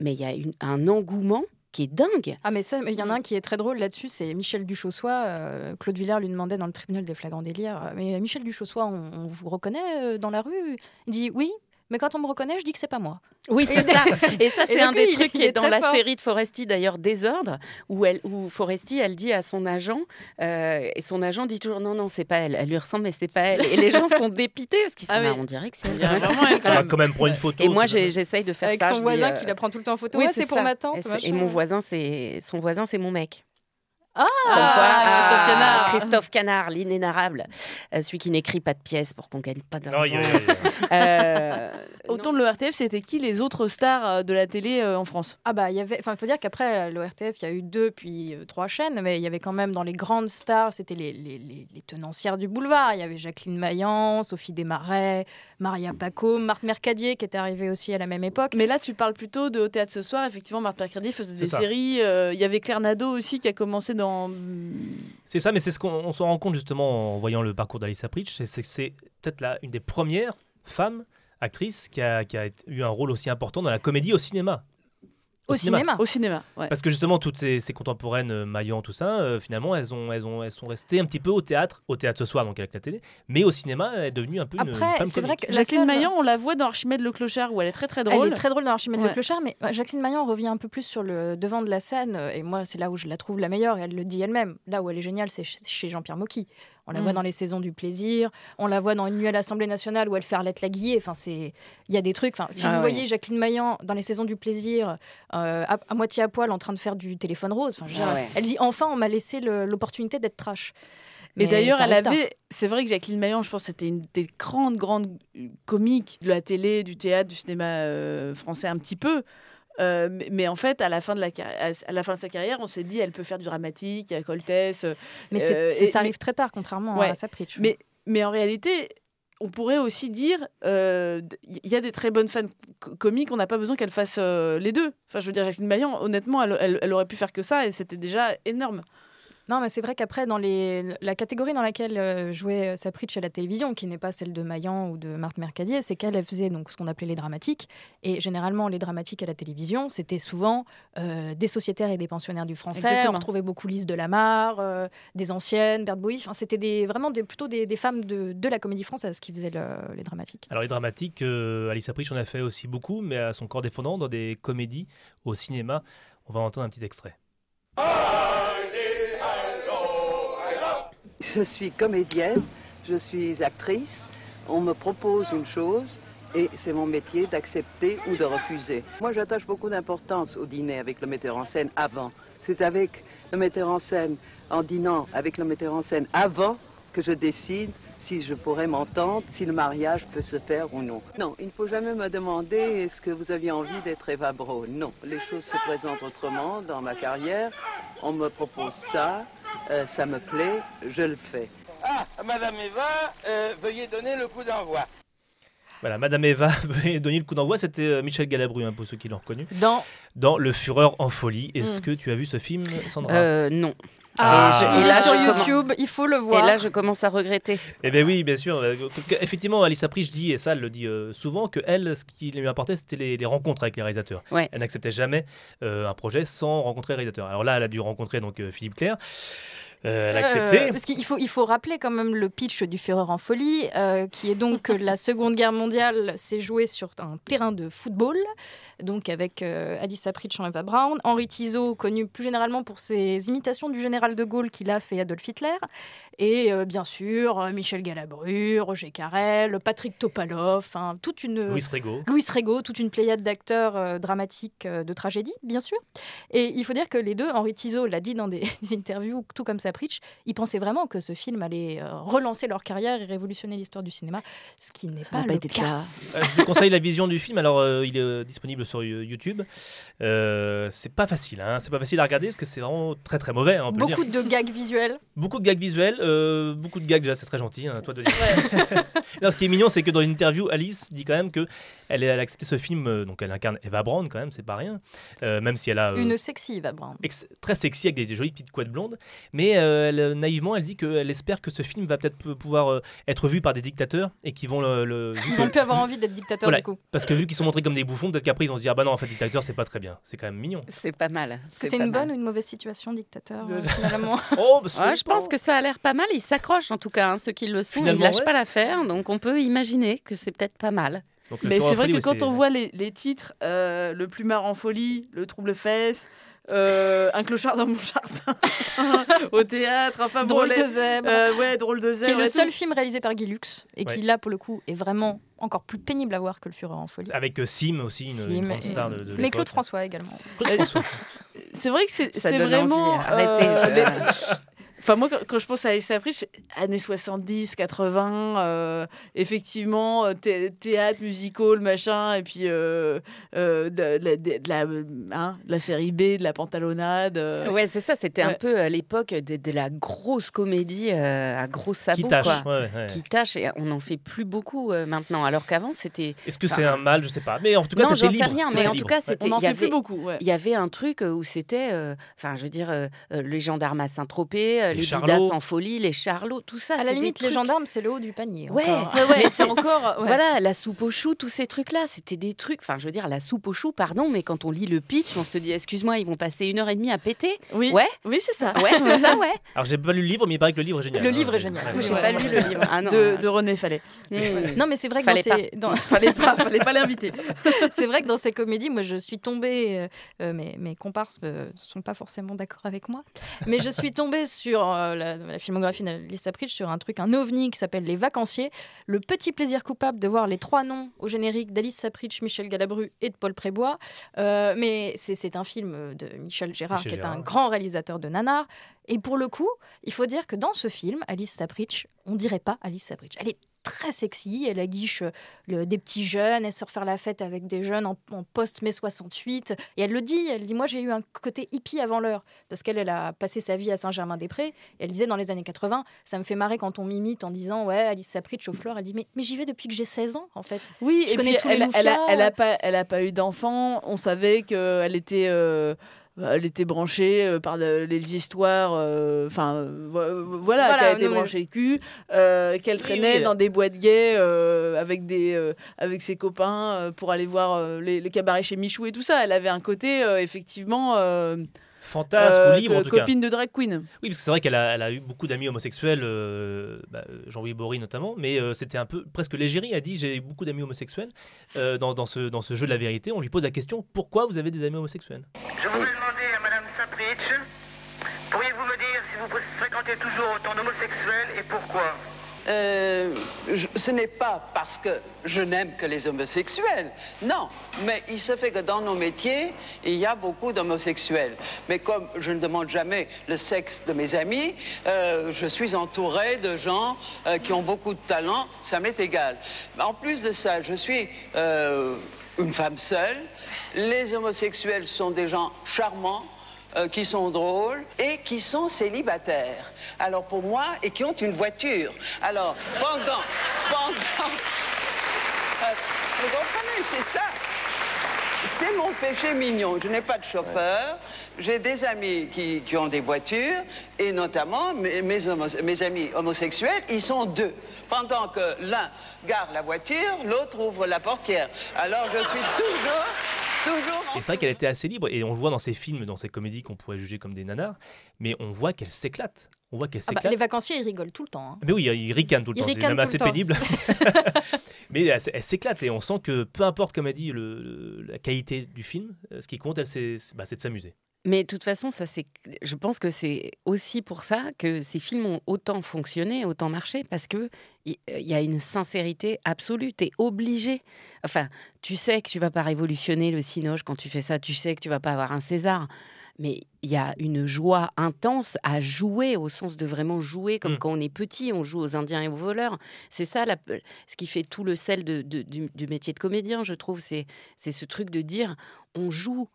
Mais il y a une- un engouement qui est dingue. Ah mais ça, il y en a un qui est très drôle là-dessus, c'est Michel Duchossois. euh, Claude Villers lui demandait dans le tribunal des flagrants délires, euh, mais Michel Duchossois, on, on vous reconnaît euh, dans la rue? Il dit oui, mais quand on me reconnaît, je dis que c'est pas moi. Oui, c'est ça. Et ça, c'est un lui, des trucs qui est dans la fort. série de Foresti, d'ailleurs, Désordre, où, elle, où Foresti, elle dit à son agent, euh, et son agent dit toujours non, non, c'est pas elle. Elle lui ressemble, mais c'est pas elle. Et les gens sont dépités parce qu'ils sont Ah oui. là, on dirait que c'est vraiment elle, quand va même. quand même prendre une photo. Et moi, j'essaye de faire Avec ça. son je dis, voisin euh, qui la prend tout le temps en photo. oui, Ouais, c'est pour ça. ma tante. Et, et mon voisin, c'est son voisin, c'est mon mec. Ah, quoi, Christophe ah, Canard. Christophe Canard, l'inénarrable. Euh, celui qui n'écrit pas de pièces pour qu'on gagne pas d'argent. A- Euh, Autant de l'ORTF, c'était qui les autres stars euh, de la télé euh, en France? Ah bah il y avait, enfin il faut dire qu'après l'ORTF il y a eu deux puis euh, trois chaînes, mais il y avait quand même dans les grandes stars, c'était les, les, les- les tenancières du boulevard. Il y avait Jacqueline Maillan, Sophie Desmarais, Maria Paco, Marthe Mercadier qui était arrivée aussi à la même époque. Mais là, tu parles plutôt de Au théâtre ce soir. Effectivement, Marthe Mercredi faisait des ça. séries. euh, Il y avait Claire Nadeau aussi qui a commencé dans. C'est ça, mais c'est ce qu'on on s'en rend compte justement en voyant le parcours d'Alice Pritch. C'est peut-être une des premières femmes actrices qui a eu un rôle aussi important dans la comédie au cinéma. Au cinéma. Au cinéma, ouais. Parce que justement, toutes ces, ces contemporaines, euh, Maillan, tout ça, euh, finalement, elles, ont, elles, ont, elles sont restées un petit peu au théâtre, au théâtre ce soir, donc avec la télé, mais au cinéma, elle est devenue un peu une, une Après, c'est vrai que Jacqueline seule- Maillan, on la voit dans Archimède le Clochard où elle est très très drôle. Elle est très drôle dans Archimède Ouais. le Clochard, mais euh, Jacqueline Maillan revient un peu plus sur le devant de la scène. euh, Et moi, c'est là où je la trouve la meilleure. Et elle le dit elle-même. Là où elle est géniale, c'est ch- chez Jean-Pierre Mocky. On la Mm. voit dans les saisons du plaisir. On la voit dans Une nuit à l'Assemblée nationale où elle fait Arlette Laguiller. Enfin, c'est il y a des trucs. Enfin, si Ah vous ouais. voyez Jacqueline Maillan dans les saisons du plaisir, euh, à, à moitié à poil, en train de faire du téléphone rose. Enfin, Ah ouais. Elle dit enfin, on m'a laissé l'opportunité d'être trash. Et Mais d'ailleurs, elle avait. C'est vrai que Jacqueline Maillan, je pense, c'était une des grandes, grandes comiques de la télé, du théâtre, du cinéma euh, français un petit peu. Euh, mais, mais en fait, à la, fin de la, carri- à la fin de sa carrière, on s'est dit, elle peut faire du dramatique, a Coltès. euh, Mais euh, et- ça mais- arrive très tard, contrairement Ouais. à Sapritch. Mais, mais en réalité, on pourrait aussi dire, euh, il y a des très bonnes fans co- comiques, on n'a pas besoin qu'elle fasse euh, les deux. Enfin, je veux dire, Jacqueline Maillan, honnêtement, elle, elle- elle aurait pu faire que ça et c'était déjà énorme. Non, mais c'est vrai qu'après, dans les... la catégorie dans laquelle euh, jouait Sapritch à la télévision, qui n'est pas celle de Maillan ou de Marthe Mercadier, c'est qu'elle elle faisait donc ce qu'on appelait les dramatiques. Et généralement, les dramatiques à la télévision, c'était souvent euh, des sociétaires et des pensionnaires du français. Exactement. On retrouvait beaucoup Lise Delamarre, euh, des anciennes, Berthe Boïf. Enfin, c'était des, vraiment des, plutôt des, des femmes de, de la comédie française qui faisaient le- les dramatiques. Alors les dramatiques, euh, Alice Pritch en a fait aussi beaucoup, mais à son corps défendant dans des comédies au cinéma. On va entendre un petit extrait. Je suis comédienne, je suis actrice. On me propose une chose Et c'est mon métier d'accepter ou de refuser. Moi, j'attache beaucoup d'importance au dîner avec le metteur en scène avant. C'est avec le metteur en scène, en dînant avec le metteur en scène avant que je décide si je pourrais m'entendre, si le mariage peut se faire ou non. Non, il ne faut jamais me demander est-ce que vous aviez envie d'être Eva Braun. Non, les choses se présentent autrement dans ma carrière. On me propose ça, euh, ça me plaît, je le fais. Ah, Madame Eva, euh, veuillez donner le coup d'envoi. Voilà, Madame Eva <laughs> veuillez donner le coup d'envoi. C'était euh, Michel Galabru, hein, pour ceux qui l'ont reconnu. Dans Dans Le Fureur en folie. Est-ce Mm. que tu as vu ce film, Sandra? Euh, non. Ah. Et je- Il et est là, sur YouTube, il faut le voir. Et là, je commence à regretter. Eh bien oui, bien sûr. euh, Parce qu'effectivement, Alice Apridge dit, et ça, elle le dit euh, souvent, que elle, ce qui lui importait, c'était les, les rencontres avec les réalisateurs. Ouais. Elle n'acceptait jamais euh, un projet sans rencontrer le réalisateur. Alors là, elle a dû rencontrer donc euh, Philippe Clair. Euh, accepté. Euh, parce qu'il faut, il faut rappeler quand même le pitch du Fureur en folie, euh, qui est donc que la Seconde Guerre mondiale s'est jouée sur un terrain de football, donc avec Alice Apridge en Eva Brown, Henri Tizot, connu plus généralement pour ses imitations du général de Gaulle qu'il a fait Adolf Hitler, et bien sûr Michel Galabru, Roger Carrel, Patrick Topalov, hein, toute une... Louis Rego. Louis Rego, toute une pléiade d'acteurs dramatiques de tragédie, bien sûr. Et il faut dire que les deux, Henri Tizot l'a dit dans des, <laughs> interviews, tout comme Sapritch, ils pensaient vraiment que ce film allait euh, relancer leur carrière et révolutionner l'histoire du cinéma, ce qui n'est pas, pas le été le cas. cas. Euh, je vous conseille la vision du film. Alors, euh, il est disponible sur YouTube. Euh, c'est pas facile, hein. c'est pas facile à regarder parce que c'est vraiment très très mauvais. hein, on peut le Beaucoup dire. de gags visuels. Beaucoup de gags visuels, euh, beaucoup de gags déjà, c'est très gentil, hein, toi de dire. <laughs> non, ce qui est mignon, c'est que dans une interview, Alice dit quand même que elle, elle a accepté ce film, euh, donc elle incarne Eva Braun quand même, c'est pas rien, Euh, même si elle a euh, Une sexy Eva Braun. très sexy avec des, des jolies petites couettes blondes, mais elle, naïvement, elle dit qu'elle espère que ce film va peut-être pou- pouvoir euh, être vu par des dictateurs et qui vont le, <laughs> Ils vont plus avoir envie d'être dictateurs Voilà, du coup. parce que vu qu'ils sont montrés comme des bouffons, peut-être qu'après ils vont se dire ah bah non en fait dictateur c'est pas très bien, c'est quand même mignon. C'est pas mal. Est-ce que c'est une mal. bonne ou une mauvaise situation, dictateur, euh, finalement <laughs> <laughs> Oh, bah, Ouais, je pense que ça a l'air pas mal. Ils s'accrochent en tout cas, hein, ceux qui le sont. Finalement, ils lâchent ouais. pas l'affaire, donc on peut imaginer que c'est peut-être pas mal. Donc, Mais c'est vrai folie, que quand on voit les, les titres, euh, le plumard en folie, le trouble fesse, euh, un clochard dans mon jardin, <laughs> au théâtre, enfin Drôle de zèbre. euh, ouais, drôle de qui est zèbre. le tout. seul film réalisé par Guy Lux et qui là pour le coup est vraiment encore plus pénible à voir que le Fureur en folie. Avec Sim aussi, une, Sim une grande star de, de Mais. Claude François également. Claude François. <laughs> C'est vrai que c'est vraiment. envie. Arrêtez, je- les- <laughs> Enfin, moi, quand, quand je pense à Alice Apridge, années 70, 80, euh, effectivement, euh, thé- théâtre, musical, machin, et puis euh, euh, de, de- de- de la, hein, de la série B, de la pantalonnade. euh. Ouais, c'est ça. C'était un peu à l'époque de, de la grosse comédie euh, à gros sabots. Qui tâche, quoi. ouais, ouais. Qui tâche. Et on n'en fait plus beaucoup euh, maintenant. Alors qu'avant, c'était. Est-ce que c'est un mal? Je sais pas. Mais en tout cas, non, j'en sais rien, mais en libre. tout cas, Ouais. c'était. On n'en il y fait plus avait- beaucoup. ouais. Il y avait un truc où c'était, euh, enfin, je veux dire, les gendarmes à Saint-Tropez, euh, Les les, Charlots. Bidas en folie, les charlots, tout ça. À la limite, les gendarmes, c'est le haut du panier. Ouais, encore. ouais, c'est encore. ouais. Voilà, la soupe aux choux, tous ces trucs-là, c'était des trucs. Enfin, je veux dire, la soupe aux choux, pardon, mais quand on lit le pitch, on se dit, excuse-moi, ils vont passer une heure et demie à péter. Oui, Ouais, oui c'est ça. ouais, c'est ça, ouais. Alors, j'ai pas lu le livre, mais il paraît que le livre est génial. Le hein. livre est génial. J'ai pas lu le livre. Ah non, de, euh, de René Fallet. hmm. Non, mais c'est vrai que Fallait dans ces, dans- <laughs> Fallait pas, fallait pas l'inviter. <laughs> c'est vrai que dans ces comédies, moi, je suis tombée. euh, euh, mes, mes comparses ne sont pas forcément d'accord avec moi, mais je suis tombée sur euh, la, la filmographie d'Alice Apridge sur un truc, un ovni qui s'appelle Les Vacanciers. Le petit plaisir coupable de voir les trois noms au générique d'Alice Sapritch, Michel Galabru et de Paul Prébois. Euh, mais c'est un film de Michel Gérard, Michel qui est un grand réalisateur de nanar. Et pour le coup, il faut dire que dans ce film, Alice Sapritch, on dirait pas Alice Sapritch. Elle est très sexy, elle aguiche euh, le- des petits jeunes, elle sort faire la fête avec des jeunes en, en post-mai 68. Et elle le dit, elle dit Moi j'ai eu un côté hippie avant l'heure, parce qu'elle elle a passé sa vie à Saint-Germain-des-Prés. Elle disait dans les années 80, ça me fait marrer quand on m'imite en disant Ouais, Alice Sapritch au fleur. Elle dit Mais, mais j'y vais depuis que j'ai 16 ans en fait. Oui, Je et connais puis tous les elle, elle, a, elle pas, elle a pas eu d'enfant. On savait qu'elle était, euh, elle était branchée euh, par le- les histoires. euh, Enfin, euh, vo- voilà, Voilà, qu'elle était non, mais- branchée cul, euh, qu'elle traînait oui. dans des boîtes gays euh, avec des, euh, avec ses copains euh, pour aller voir euh, les, le cabaret chez Michou et tout ça. Elle avait un côté euh, effectivement. euh, Fantasque euh, ou libre, en tout cas. copine de drag queen. Oui, parce que c'est vrai qu'elle a, elle a eu beaucoup d'amis homosexuels, euh, bah, Jean-Louis Bory notamment, mais euh, c'était un peu presque l'égérie. a dit j'ai eu beaucoup d'amis homosexuels. Euh, dans, dans ce, dans ce jeu de la vérité, on lui pose la question pourquoi vous avez des amis homosexuels? Je autant d'homosexuels et pourquoi euh, ce n'est pas parce que je n'aime que les homosexuels. Non, mais il se fait que dans nos métiers, il y a beaucoup d'homosexuels. Mais comme je ne demande jamais le sexe de mes amis, euh, je suis entourée de gens euh, qui ont beaucoup de talent, ça m'est égal. En plus de ça, je suis une femme seule. Les homosexuels sont des gens charmants euh, qui sont drôles et qui sont célibataires. Alors pour moi, et qui ont une voiture. Alors pendant, pendant, <laughs> euh, vous comprenez, c'est ça. C'est mon péché mignon. Je n'ai pas de chauffeur. J'ai des amis qui, qui ont des voitures et notamment mes, mes homos- mes amis homosexuels, ils sont deux. Pendant que l'un garde la voiture, l'autre ouvre la portière. Alors je suis toujours, toujours en Et c'est vrai qu'elle était assez libre, et on le voit dans ses films, dans ses comédies qu'on pourrait juger comme des nanars, mais on voit qu'elle s'éclate. On voit qu'elle Ah bah, s'éclate. les vacanciers, ils rigolent tout le temps. hein. Mais oui, il ricane tout le Il temps, c'est même tout assez le temps. pénible. <laughs> <laughs> mais elle, s'éclate et on sent que peu importe, comme a dit, le, la qualité du film, euh, ce qui compte, c'est bah, c'est de s'amuser. Mais de toute façon, ça c'est, je pense que c'est aussi pour ça que ces films ont autant fonctionné, autant marché, parce que il il y a une sincérité absolue. Tu es obligé. Enfin, tu sais que tu vas pas révolutionner le cinoche quand tu fais ça. Tu sais que tu vas pas avoir un César. Mais il y a une joie intense à jouer, au sens de vraiment jouer, comme quand on est petit, on joue aux Indiens et aux voleurs. C'est ça la- ce qui fait tout le sel de- de- du, du métier de comédien, je trouve. C'est c'est ce truc de dire, on joue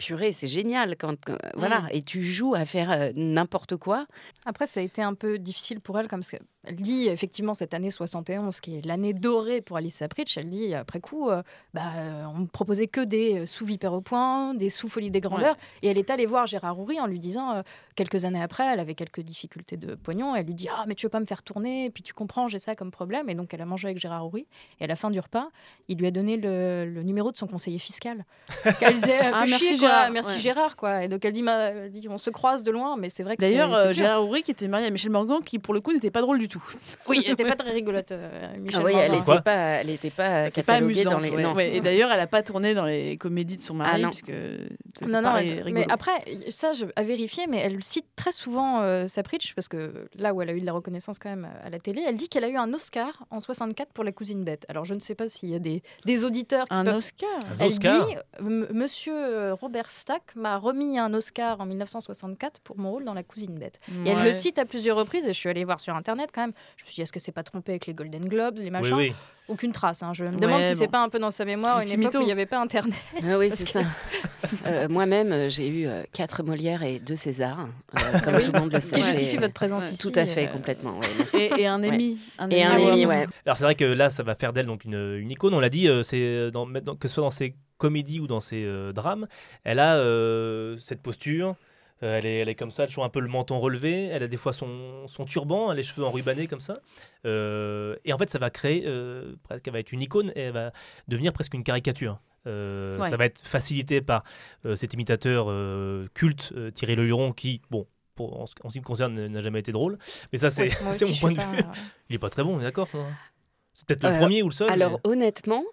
purée, c'est génial quand, quand- voilà Mm. et tu joues à faire euh, n'importe quoi. Après, ça a été un peu difficile pour elle, comme ce elle dit effectivement cette année 71, qui est l'année dorée pour Alice Sapritch. Elle dit après coup, euh, bah, euh, on me proposait que des euh, sous Vipère au point, des sous Folie des grandeurs, et elle est allée voir Gérard Houry en lui disant euh, quelques années après, elle avait quelques difficultés de pognon. Elle lui dit ah mais tu veux pas me faire tourner, et puis tu comprends, j'ai ça comme problème, et donc elle a mangé avec Gérard Houry. Et à la fin du repas, il lui a donné le, le numéro de son conseiller fiscal. <laughs> Qu'elle disait Ah, merci chier, Gérard, merci ouais. Gérard quoi. Et donc elle dit, elle dit on se croise de loin, mais c'est vrai que c'est- D'ailleurs, c'est euh. Gérard Houry qui était marié à Michel Morgan, qui pour le coup n'était pas drôle du tout. Oui, elle n'était pas <laughs> très rigolote, euh, Michel Ah oui, elle n'était pas, elle était pas Elle était pas amusante. dans les. ouais. non. Ouais, Et d'ailleurs, elle a pas tourné dans les comédies de son mari, Ah, non. puisque Non, non, elle- rigolo. mais après, ça, je, à vérifier, mais elle cite très souvent euh, Sapritch, parce que là où elle a eu de la reconnaissance quand même à la télé, elle dit qu'elle a eu un Oscar en 64 pour La Cousine Bête. Alors, je ne sais pas s'il y a des, des auditeurs qui Un peuvent- Oscar? Un Elle dit, Monsieur euh, Robert Stack m'a remis un Oscar en 1964 pour mon rôle dans La Cousine Bête. Et elle le cite à plusieurs reprises, et je suis allée voir sur Internet quand même. Je me suis dit, est-ce que c'est pas trompé avec les Golden Globes, les machins? oui. Aucune trace. hein. Je me Ouais, demande si c'est pas un peu dans sa mémoire, Un une époque où il n'y avait pas Internet. Ah oui, c'est que- ça. <laughs> Euh, Moi-même, euh, j'ai eu euh, quatre Molières et deux Césars, euh, comme Oui, tout le monde le ce sait. qui justifie Et- votre présence ouais, ici, Tout à fait, euh, complètement. ouais, merci. Et, et un Ouais. Emmy. Et un Emmy Award. ouais. Alors c'est vrai que là, ça va faire d'elle donc une, une icône. On l'a dit, euh, c'est dans, dans- que ce soit dans ses comédies ou dans ses euh, drames, elle a euh, cette posture. euh, elle, est, elle est comme ça, toujours un peu le menton relevé. Elle a des fois son, son turban, les cheveux enrubannés comme ça. Euh, et en fait, ça va créer, euh, presque, elle va être une icône et elle va devenir presque une caricature. Euh, Ouais. Ça va être facilité par euh, cet imitateur euh, culte, euh, Thierry Le Huron, qui, bon, pour- en, ce- en ce qui me concerne, n'a jamais été drôle. Mais ça, c'est <laughs> mon point de pas- vue. Il est pas très bon, on est d'accord C'est peut-être le premier ou le seul. Alors mais- honnêtement,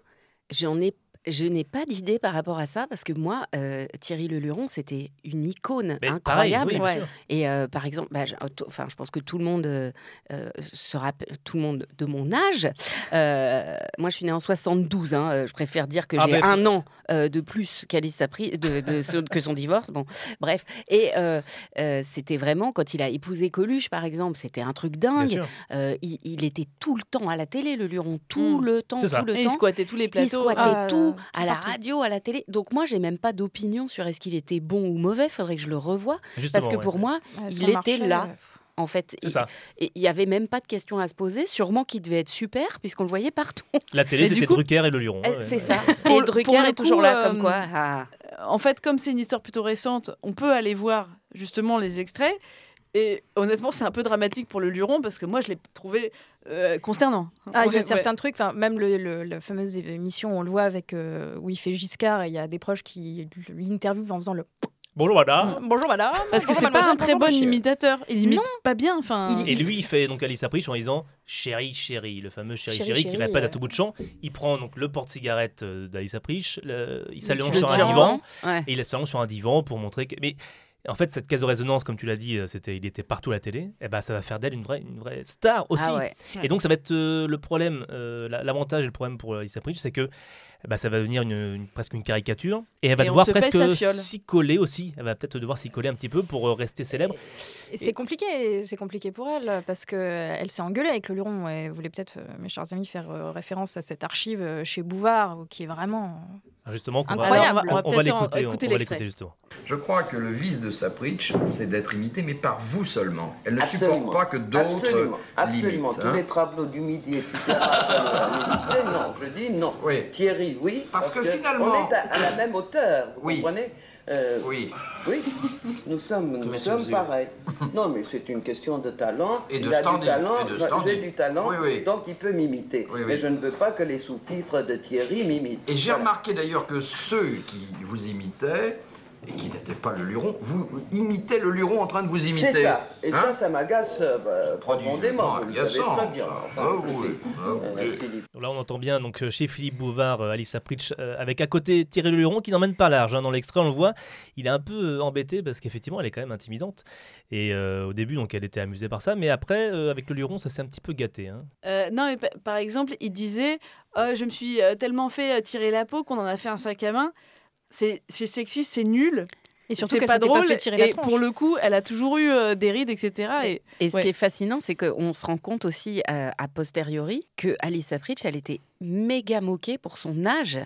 j'en ai, je n'ai pas d'idée par rapport à ça parce que moi, euh, Thierry Leluron, c'était une icône Mais pareil, incroyable. oui. Et euh, par exemple, bah, je, enfin, je pense que tout le monde euh, euh, se rappelle, tout le monde de mon âge. euh, moi, je suis née en 72. hein, euh, je préfère dire que Ah, j'ai ben, un an euh, de plus qu'Alice Sapri, de, de son- que son divorce. Bon, bref. Et euh, euh, c'était vraiment quand il a épousé Coluche, par exemple, c'était un truc dingue. Euh, il, il était tout le temps à la télé, le Luron, tout Mm. le temps, tout le Et il temps. squattait tous les Il plateaux. squattait Ah, tout, euh, à la partout. radio, à la télé. Donc moi, j'ai même pas d'opinion sur est-ce qu'il était bon ou mauvais. Faudrait que je le revoie. Justement, Parce que ouais. pour moi, Ouais, il était marché, là. euh, En fait, il- ça. et il y avait même pas de questions à se poser. Sûrement qu'il devait être super puisqu'on le voyait partout. La télé, <laughs> c'était coup- Drucker et le Luron. Ouais, C'est ouais. ça. <laughs> Et Drucker est toujours coup, là, euh, comme quoi. ah. En fait, comme c'est une histoire plutôt récente, on peut aller voir justement les extraits. Et honnêtement, c'est un peu dramatique pour le Luron parce que moi, je l'ai trouvé euh, consternant. Ah, il y a Ouais, certains trucs, enfin, même le, le- la fameuse émission, on le voit avec euh, où il fait Giscard et il y a des proches qui l'interviewent en faisant le Bonjour, madame. bonjour madame. Parce que c'est pas un très bon imitateur. Il imite Non. pas bien. Enfin, Et lui, il fait donc Alice Apprich en disant Chérie, chérie, le fameux chérie, Chérie, chérie, qui répète à tout bout de champ. Il prend donc le porte-cigarette euh, d'Alice Apprich, le- il s'allonge sur un divan ouais. et il s'allonge sur un divan pour montrer que. Mais en fait, cette caisse de résonance, comme tu l'as dit, euh, c'était, il était partout à la télé. Et ben, ça va faire d'elle une vraie, une vraie star aussi. Ah ouais. Et donc, ça va être euh, le problème, euh, la- l'avantage et le problème pour Lisa Pritch, c'est que eh ben, ça va devenir une, une- presque une caricature. Et elle va Et devoir presque s'y coller aussi. Elle va peut-être devoir s'y coller un petit peu pour euh, rester célèbre. Et c'est compliqué, c'est compliqué pour elle parce que elle s'est engueulée avec le Luron. Et vous voulez peut-être, mes chers amis, faire référence à cette archive chez Bouvard qui est vraiment Ah, Justement, qu'on va- incroyable. on, on va l'écouter, on, on va l'écouter justement. Je crois que le vice de Sapritch, c'est d'être imité, mais par vous seulement. Elle ne Absolument. supporte pas que d'autres Absolument, absolument. l'imitent. Tous hein. les tableaux du midi, etc. l'imiter. <laughs> non, je dis non. Thierry, oui. Parce que finalement- On est à, à la même hauteur, vous Oui. comprenez? Euh, Oui. Oui, nous sommes, nous Mettez sommes aux yeux. pareils. Non, mais c'est une question de talent. Et de il a standing, du talent, j'ai du talent, Oui, oui. donc il peut m'imiter. Oui. Mais je ne veux pas que les sous-fifres de Thierry m'imitent. Et j'ai Voilà. remarqué d'ailleurs que ceux qui vous imitaient, et qui n'étaient pas le luron, vous imitaient le luron en train de vous imiter. C'est ça. Et Hein ça, ça m'agace euh, profondément. Vous le savez agaçant, très bien. ça. Enfin, Ah oui, <laughs> ah oui. euh, Là, on entend bien donc euh, chez Philippe Bouvard, euh, Alice Pritch, euh, avec à côté Thierry Leluron qui n'emmène pas large. hein. Dans l'extrait, on le voit, il est un peu embêté parce qu'effectivement, elle est quand même intimidante. Et euh, au début, donc, elle était amusée par ça, mais après, euh, avec le Luron, ça s'est un petit peu gâté. hein. Euh, non, mais pa- par exemple, il disait Oh, Je me suis tellement fait tirer la peau qu'on en a fait un sac à main. C'est sexiste, c'est nul. Et surtout c'est pas drôle. fait tirer la et tronche. pour le coup, elle a toujours eu euh, des rides, etc. Et, Et ce ouais. qui est fascinant, c'est qu'on se rend compte aussi euh, a posteriori que Alice Pritch, elle était méga moquée pour son âge.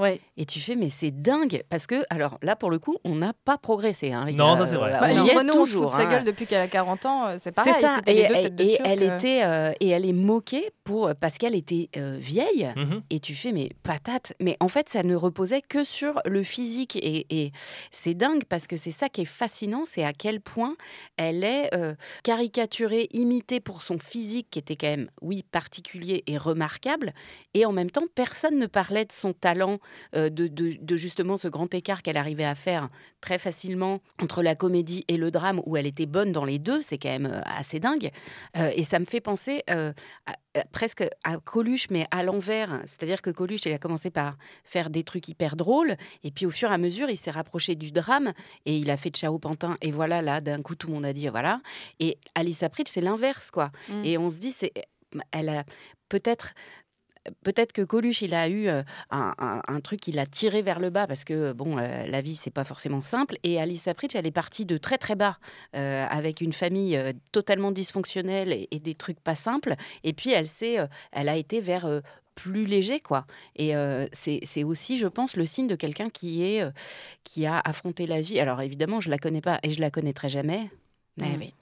Ouais. Et tu fais, mais c'est dingue. Parce que, alors là, pour le coup, on n'a pas progressé. hein, les Non, gars. ça, c'est vrai. Euh, Bah, on y est Renaud, on se fout toujours. de sa hein. gueule depuis qu'elle a 40 ans, euh, c'est pareil. C'est ça. Et, les deux et- têtes de et turc, elle euh. était, euh, et elle est moquée pour parce qu'elle était euh, vieille. Mhm. Et tu fais mais patate. Mais en fait, ça ne reposait que sur le physique. Et, et c'est dingue parce que c'est ça qui est fascinant, c'est à quel point elle est euh, caricaturée, imitée pour son physique qui était quand même, oui, particulier et remarquable. Et en même temps, personne ne parlait de son talent, de, de- de justement ce grand écart qu'elle arrivait à faire très facilement entre la comédie et le drame, où elle était bonne dans les deux. C'est quand même euh, assez dingue. Euh, et ça me fait penser euh, à- à- presque à Coluche, mais à l'envers. C'est-à-dire que Coluche, il a commencé par faire des trucs hyper drôles, et puis au fur et à mesure, il s'est rapproché du drame, et il a fait Ciao Pantin, et voilà, là, d'un coup, tout le monde a dit, voilà. Et Alice Pritch, c'est l'inverse, quoi. Mm. Et on se dit, c'est, elle a peut-être peut-être que Coluche, il a eu euh, un, truc qui l'a tiré vers le bas parce que bon, euh, la vie c'est pas forcément simple. Et Alice Sapritch, elle est partie de très très bas euh, avec une famille totalement dysfonctionnelle et, des trucs pas simples. Et puis elle s'est, elle a été vers plus léger quoi. Et c'est aussi, je pense, le signe de quelqu'un qui est qui a affronté la vie. Alors évidemment, je la connais pas et je la connaîtrai jamais. Mais Mm. oui.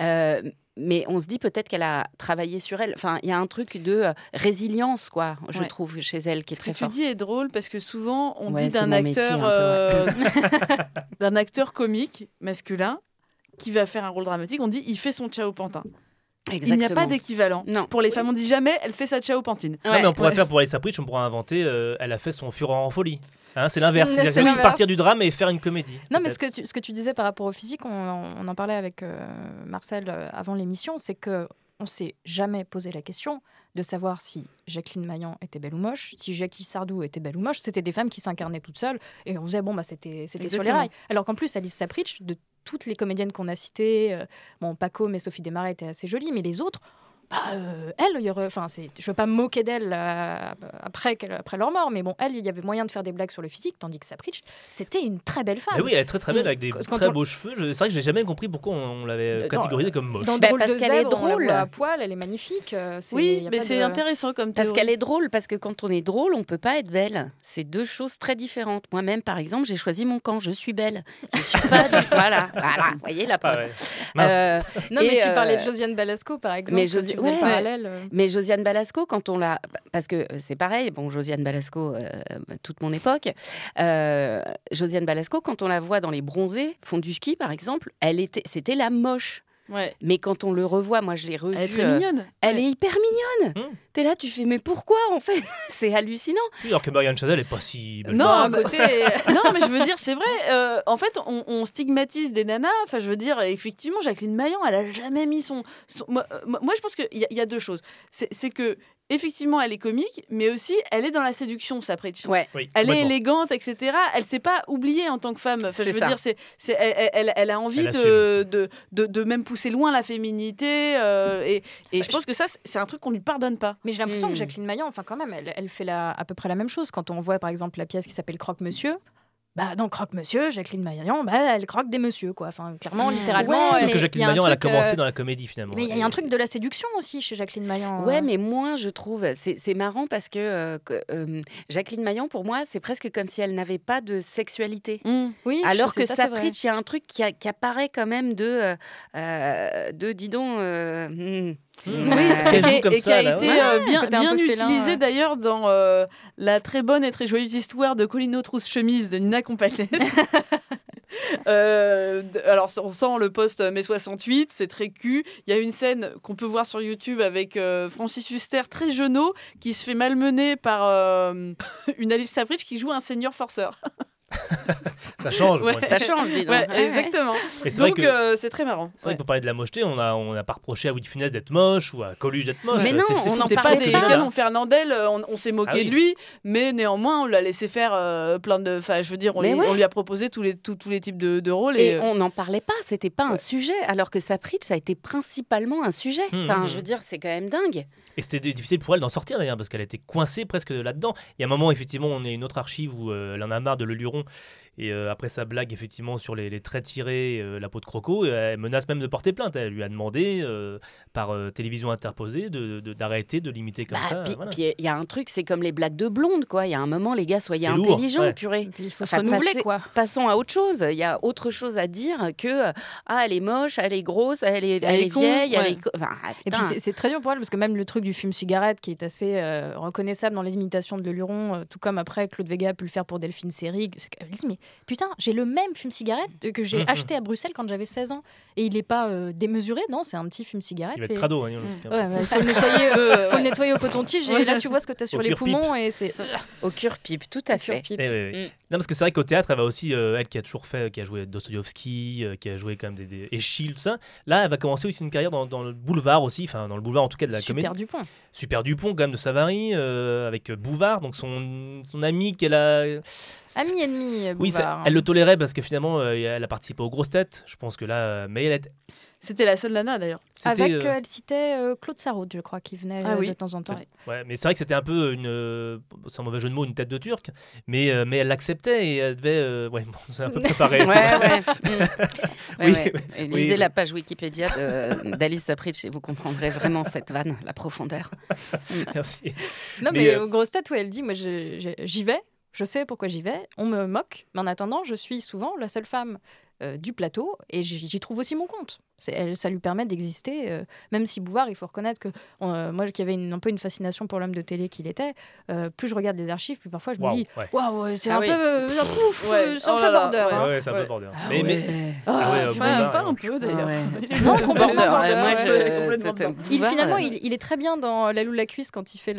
Euh, mais on se dit peut-être qu'elle a travaillé sur elle. Enfin, il y a un truc de euh, résilience, quoi, je Ouais. trouve, chez elle, qui est Ce très que tu fort. dis est drôle parce que souvent on Ouais, dit d'un métier, acteur, euh, ouais. <laughs> d'un acteur comique masculin qui va faire un rôle dramatique, on dit il fait son Ciao Pantin. Il n'y a pas d'équivalent. Pour les femmes, on dit jamais elle fait sa Ciao Pantine. Non, mais on pourrait Ouais. faire pour Alice Pritch, on pourrait inventer, euh, elle a fait son Fureur en folie. Hein, c'est l'inverse. Mm, c'est partir du drame et faire une comédie. Non, mais ce que, tu, ce que tu disais par rapport au physique, on, on en parlait avec euh, Marcel euh, avant l'émission, c'est que on s'est jamais posé la question de savoir si Jacqueline Maillan était belle ou moche, si Jackie Sardou était belle ou moche. C'était des femmes qui s'incarnaient toutes seules et on faisait bon bah c'était c'était sur les rails. Alors qu'en plus Alice Sapritch, de toutes les comédiennes qu'on a citées, euh, bon Paco mais Sophie Desmarais était assez jolie, mais les autres. Bah, euh, elle, il y aurait, enfin, c'est, je veux pas me moquer d'elle euh, après, leur mort, mais bon, elle, il y avait moyen de faire des blagues sur le physique, tandis que Sapritch, c'était une très belle femme. Mais oui, elle est très très belle avec des Quand- très on- beaux cheveux. Je- C'est vrai que j'ai jamais compris pourquoi on, on l'avait Euh, catégorisée comme moche. Dans Bah, Drôle parce de qu'elle est drôle. à poil, elle est magnifique. c'est- Oui, y a mais pas c'est de- intéressant comme Parce théorie. qu'elle est drôle, parce que quand on est drôle, on peut pas être belle. C'est deux choses très différentes. Moi-même, par exemple, j'ai choisi mon camp. Je suis belle. Je suis pas. <laughs> voilà, voilà. Vous voyez la preuve. Ah ouais. Euh, Non, mais tu parlais de Josiane Balasco, par exemple. mais Josi- faisais le ouais. parallèle. euh. Mais Josiane Balasco, quand on l'a. Parce que c'est pareil, bon, Josiane Balasco, euh, toute mon époque. euh, Josiane Balasco, quand on la voit dans les bronzés, fond du ski par exemple, elle était, c'était la moche. Ouais. Mais quand on le revoit, moi je l'ai revue. Elle est très euh, mignonne. Elle Ouais. est hyper mignonne. Hmm. T'es là, tu fais, mais pourquoi en fait <laughs> C'est hallucinant. Oui, alors que Marianne Chazelle est pas si belle. Non, côté- <laughs> non, mais je veux dire, c'est vrai. euh, en fait, on, on stigmatise des nanas. Enfin, je veux dire, effectivement, Jacqueline Maillan, elle a jamais mis son. son- Moi, euh, moi, je pense qu'il y, a- il y a deux choses. C'est que effectivement, elle est comique, mais aussi elle est dans la séduction, Sapritch. Ouais. Oui, Elle est élégante, etc. Elle s'est pas oubliée en tant que femme. Enfin, je veux ça. dire, c'est, elle, elle- elle a envie Elle de, de, de, de même pousser loin la féminité. euh, et et je pense que ça, c'est- un truc qu'on lui pardonne pas. Mais j'ai l'impression Hmm. que Jacqueline Maillan, enfin quand même, elle, elle fait la- à peu près la même chose. Quand on voit par exemple la pièce qui s'appelle Croque-Monsieur, bah dans Croque-Monsieur, Jacqueline Maillan, bah, elle croque des monsieur, quoi. Enfin, clairement, Hmm. littéralement. Ouais, Sauf que Jacqueline Maillan, elle a truc, commencé euh, dans la comédie finalement. Mais il y a un truc de la séduction aussi chez Jacqueline Maillan. Ouais, hein. mais moins, je trouve. C'est c'est marrant parce que, euh, que, euh, Jacqueline Maillan, pour moi, c'est presque comme si elle n'avait pas de sexualité. Oui, Alors que ça. Sapritch, il y a un truc qui, a- qui apparaît quand même de, euh, euh, de dis donc. euh, hmm. Oui, Euh, et, qui a là, été ouais. euh, bien, bien utilisé ouais. d'ailleurs dans euh, la très bonne et très joyeuse histoire de Colino Trousse Chemise de Nina Companès. <laughs> Euh, alors, on sent le poste mai 68, c'est très cul. Il y a une scène qu'on peut voir sur YouTube avec euh, Francis Huster, très jeuneau, qui se fait malmener par euh, une Alice Sapritch qui joue un senior forceur. <laughs> Ça change. Ouais. Ça change, dis donc. Ouais, exactement. Et c'est vrai Donc, que- euh, c'est très marrant. C'est vrai Ouais. que pour parler de la mocheté, on a, on a pas reproché à Louis de Funès d'être moche ou à Coluche d'être moche. Mais non, on fou, en C'est c'est pas parlait des canons Fernandel, euh, on, on s'est moqué Ah oui. de lui, mais néanmoins on l'a laissé faire euh, plein de. Enfin, je veux dire, on, lui, ouais. on lui a proposé tous les, tous, tous les types de, de rôles. Et Et, euh, on n'en parlait pas, c'était pas un sujet, alors que Sapritch, ça a été principalement un sujet. Mmh, Enfin, mmh. je veux dire, c'est quand même dingue. Et c'était difficile pour elle d'en sortir d'ailleurs, parce qu'elle était coincée presque là-dedans. Il y a un moment, effectivement, on est une autre archive où euh, elle en a marre de Le Luron. Japon et euh, après sa blague, effectivement, sur les, les traits tirés, euh, la peau de croco, euh, elle menace même de porter plainte. Elle lui a demandé, euh, par euh, télévision interposée, de- de- d'arrêter de, l'imiter comme Bah, ça. puis voilà. il y a un truc, c'est comme les blagues de blonde, quoi. Il y a un moment, les gars, soyez intelligents, ouais. purée. Il faut Enfin, se renouveler, quoi. Passons à autre chose. Il y a autre chose à dire que ah elle est moche, elle est grosse, elle est, elle est est con, vieille, elle est. co- Enfin, ah, Et puis c'est- très dur pour elle parce que même le truc du fume cigarette qui est assez euh, reconnaissable dans les imitations de Leluron, euh, tout comme après Claude Vega a pu le faire pour Delphine Seyrig. c'est qu'elle dit mais putain j'ai le même fume cigarette que j'ai Mhm. acheté à Bruxelles quand j'avais 16 ans et il n'est pas euh, démesuré non c'est un petit fume cigarette. Il va et- être crado. hein, Mm. truc, hein. Ouais, bah, il faut le nettoyer, Euh, faut le nettoyer au coton-tige et Ouais. là tu vois ce que tu as sur Au les poumons et c'est Au cure-pipe, tout à Au fait. Eh oui, oui. Non, parce que c'est vrai qu'au théâtre, elle va aussi, euh, elle qui a toujours fait, qui a joué Dostoïevski, euh, qui a joué quand même des, des tout ça. Là, elle va commencer aussi une carrière dans, dans le boulevard aussi, enfin dans le boulevard en tout cas de la super comédie. Dupont. Super Dupont, quand même de Savary, euh, avec Bouvard, donc son, son ami qu'elle a. Ami ennemi euh, Oui, ça- Bouvard, hein. elle le tolérait parce que finalement, euh, elle a participé aux grosses têtes. Je pense que là, euh, mais elle est. C'était la seule nana d'ailleurs. Avec, euh, euh, elle citait euh, Claude Sarraute, je crois, qui venait Ah oui. de temps en temps. Ouais. Ouais, mais c'est vrai que c'était un peu une, euh, sans mauvais jeu de mots, une tête de turc, mais, euh, mais elle l'acceptait et elle devait, euh, ouais, bon, c'est un peu <laughs> préparé. Ouais. <laughs> Mm. Ouais, Oui, Lisez oui. la page Wikipédia d'Alice Sapritch et vous comprendrez vraiment cette vanne, la profondeur. <laughs> Merci. Non, Mais, mais, euh, au gros stade, où elle dit Moi, j'y vais, je sais pourquoi j'y vais, on me moque, mais en attendant, je suis souvent la seule femme euh, du plateau et j'y trouve aussi mon compte. Elle- ça lui permet d'exister, euh, même si Bouvard, il faut reconnaître que euh, moi qui avais une- un peu une fascination pour l'homme de télé qu'il était, euh, plus je regarde les archives, plus parfois je me Waouh, dis ouais. Waouh, ouais, c'est Ah un oui. peu euh, un pouf, Ouais. euh, c'est un Oh peu border. ouais. hein. Ouais, c'est un peu border. Ah mais, mais-. Ah ouais, euh, Bouvard, pas euh, un peu d'ailleurs. Ouais. <laughs> Non, complètement Border, moi, ouais. je-. Il, finalement, euh, il, il est très bien dans La Loue la cuisse quand il fait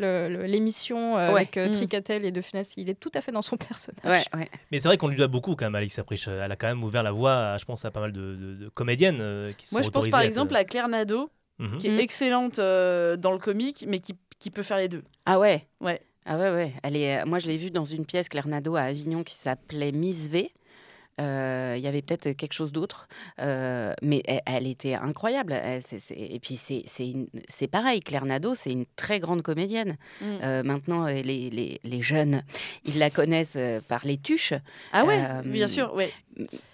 l'émission euh, Ouais. avec euh, Mm. Tricatel et De Funès. Il est tout à fait dans son <laughs> personnage. Ouais, ouais. mais c'est vrai qu'on lui doit beaucoup quand même, Alice Sapritch. Elle a quand même ouvert la voie, je pense, à pas mal de, comédiennes euh, qui Moi, je pense par exemple à Claire Nadeau, Mhm. qui est Mm. excellente euh, dans le comique, mais qui, qui peut faire les deux. Ah ouais Ouais. Ah ouais, ouais. Elle est... Moi, je l'ai vue dans une pièce, Claire Nadeau, à Avignon, qui s'appelait Miss V. Euh, Il y avait peut-être quelque chose d'autre, euh, mais elle, elle était incroyable. Elle, Et puis c'est c'est une- c'est pareil, Claire Nadeau, c'est une très grande comédienne. Mm. Euh, maintenant, euh, les, les- les jeunes, ils la connaissent euh, par les tuches, Ah ouais, Euh, bien sûr, ouais.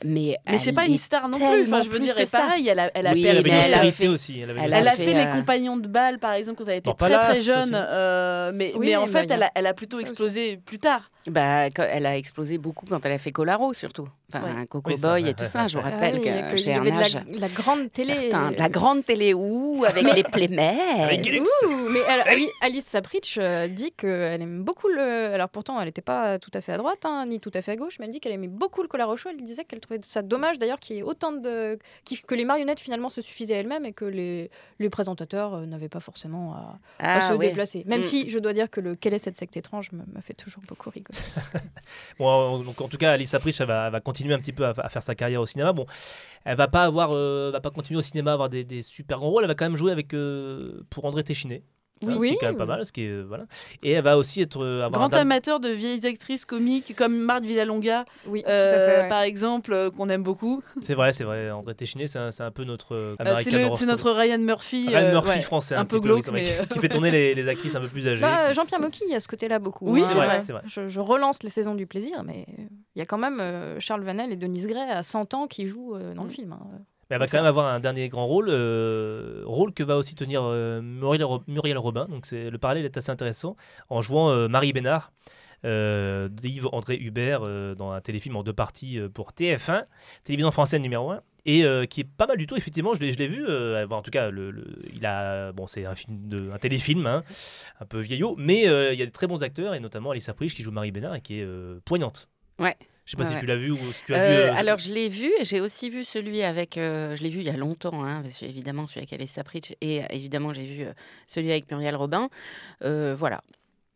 Mais Mais c'est pas une star non plus. Enfin, je veux dire, ça. pareil, elle a, elle a Oui, Elle a fait- aussi. Elle avait une elle Elle a fait, les euh, compagnons de bal, par exemple, quand elle était Dans très Palace très jeune. euh, mais, Oui, mais en fait, a- elle a, elle a plutôt aussi. explosé plus tard. Bah, elle a explosé beaucoup quand elle a fait Colaro, surtout. Enfin, Ouais. Coco Oui, Boy et tout ça. Je vous rappelle Ah que chez avait de Ernage, la, la grande télé. certains- la grande télé où avec les plémères. <laughs> Mais Alice Sapritch euh, dit qu'elle aime beaucoup le. Alors pourtant, elle n'était pas tout à fait à droite, hein, ni tout à fait à gauche, mais elle dit qu'elle aimait beaucoup le. Elle disait qu'elle trouvait ça dommage d'ailleurs qu'il y ait autant de. que les marionnettes finalement se suffisaient elles-mêmes et que les, les présentateurs euh, n'avaient pas forcément à, à Ah, se déplacer. Même Mm. si je dois dire que le Quelle est cette secte étrange me- m'a fait toujours beaucoup rigoler. <laughs> Bon, en- donc en tout cas, Alice Sapritch, elle va, elle va continuer un petit peu à, à faire sa carrière au cinéma. Bon, elle va pas avoir, euh, va pas continuer au cinéma à avoir des, des super grands rôles. Elle va quand même jouer avec euh, pour André Téchiné. Ça, ce qui est quand même pas mal. Ce qui est, voilà. Et elle va aussi être. euh, avoir Grand un amateur de vieilles actrices comiques comme Marthe Villalonga, oui, euh, ouais. par exemple, euh, qu'on aime beaucoup. C'est vrai, c'est vrai. André Téchiné, c'est un, c'est un peu notre. euh, Euh, c'est notre Ryan Murphy. Ryan euh, Murphy ouais, français, un, un, peu oui, glauque, vrai, mais. qui- qui fait tourner les, <laughs> les actrices un peu plus âgées. Bah, Jean-Pierre Mocky, il y a ce côté-là beaucoup. Oui, hein. c'est vrai, c'est vrai. Je, je relance les saisons du plaisir, mais il y a quand même euh, Charles Vanel et Denise Gray à 100 ans qui jouent euh, dans le film. hein. Mais elle va quand même avoir un dernier grand rôle, euh, rôle que va aussi tenir euh, Muriel, Ro- Muriel Robin. Donc c'est le parallèle est assez intéressant en jouant euh, Marie Bénard. D'Yves André Hubert dans un téléfilm en deux parties pour TF1, télévision française numéro 1, et qui est pas mal du tout. Effectivement, je l'ai, je l'ai vu. bon, en tout cas, le, le- il a, bon, c'est un film de, un téléfilm, hein, un peu vieillot, mais il y a de très bons acteurs et notamment Alice Aprich qui joue Marie Bénard et qui est poignante. Ouais. Je sais pas Ouais, si tu l'as vu ou si tu as Euh, vu. euh, alors je l'ai vu, et j'ai aussi vu celui avec, euh, je l'ai vu il y a longtemps, hein, parce que, évidemment celui avec Alice Sapritch, et évidemment j'ai vu celui avec Muriel Robin. Voilà.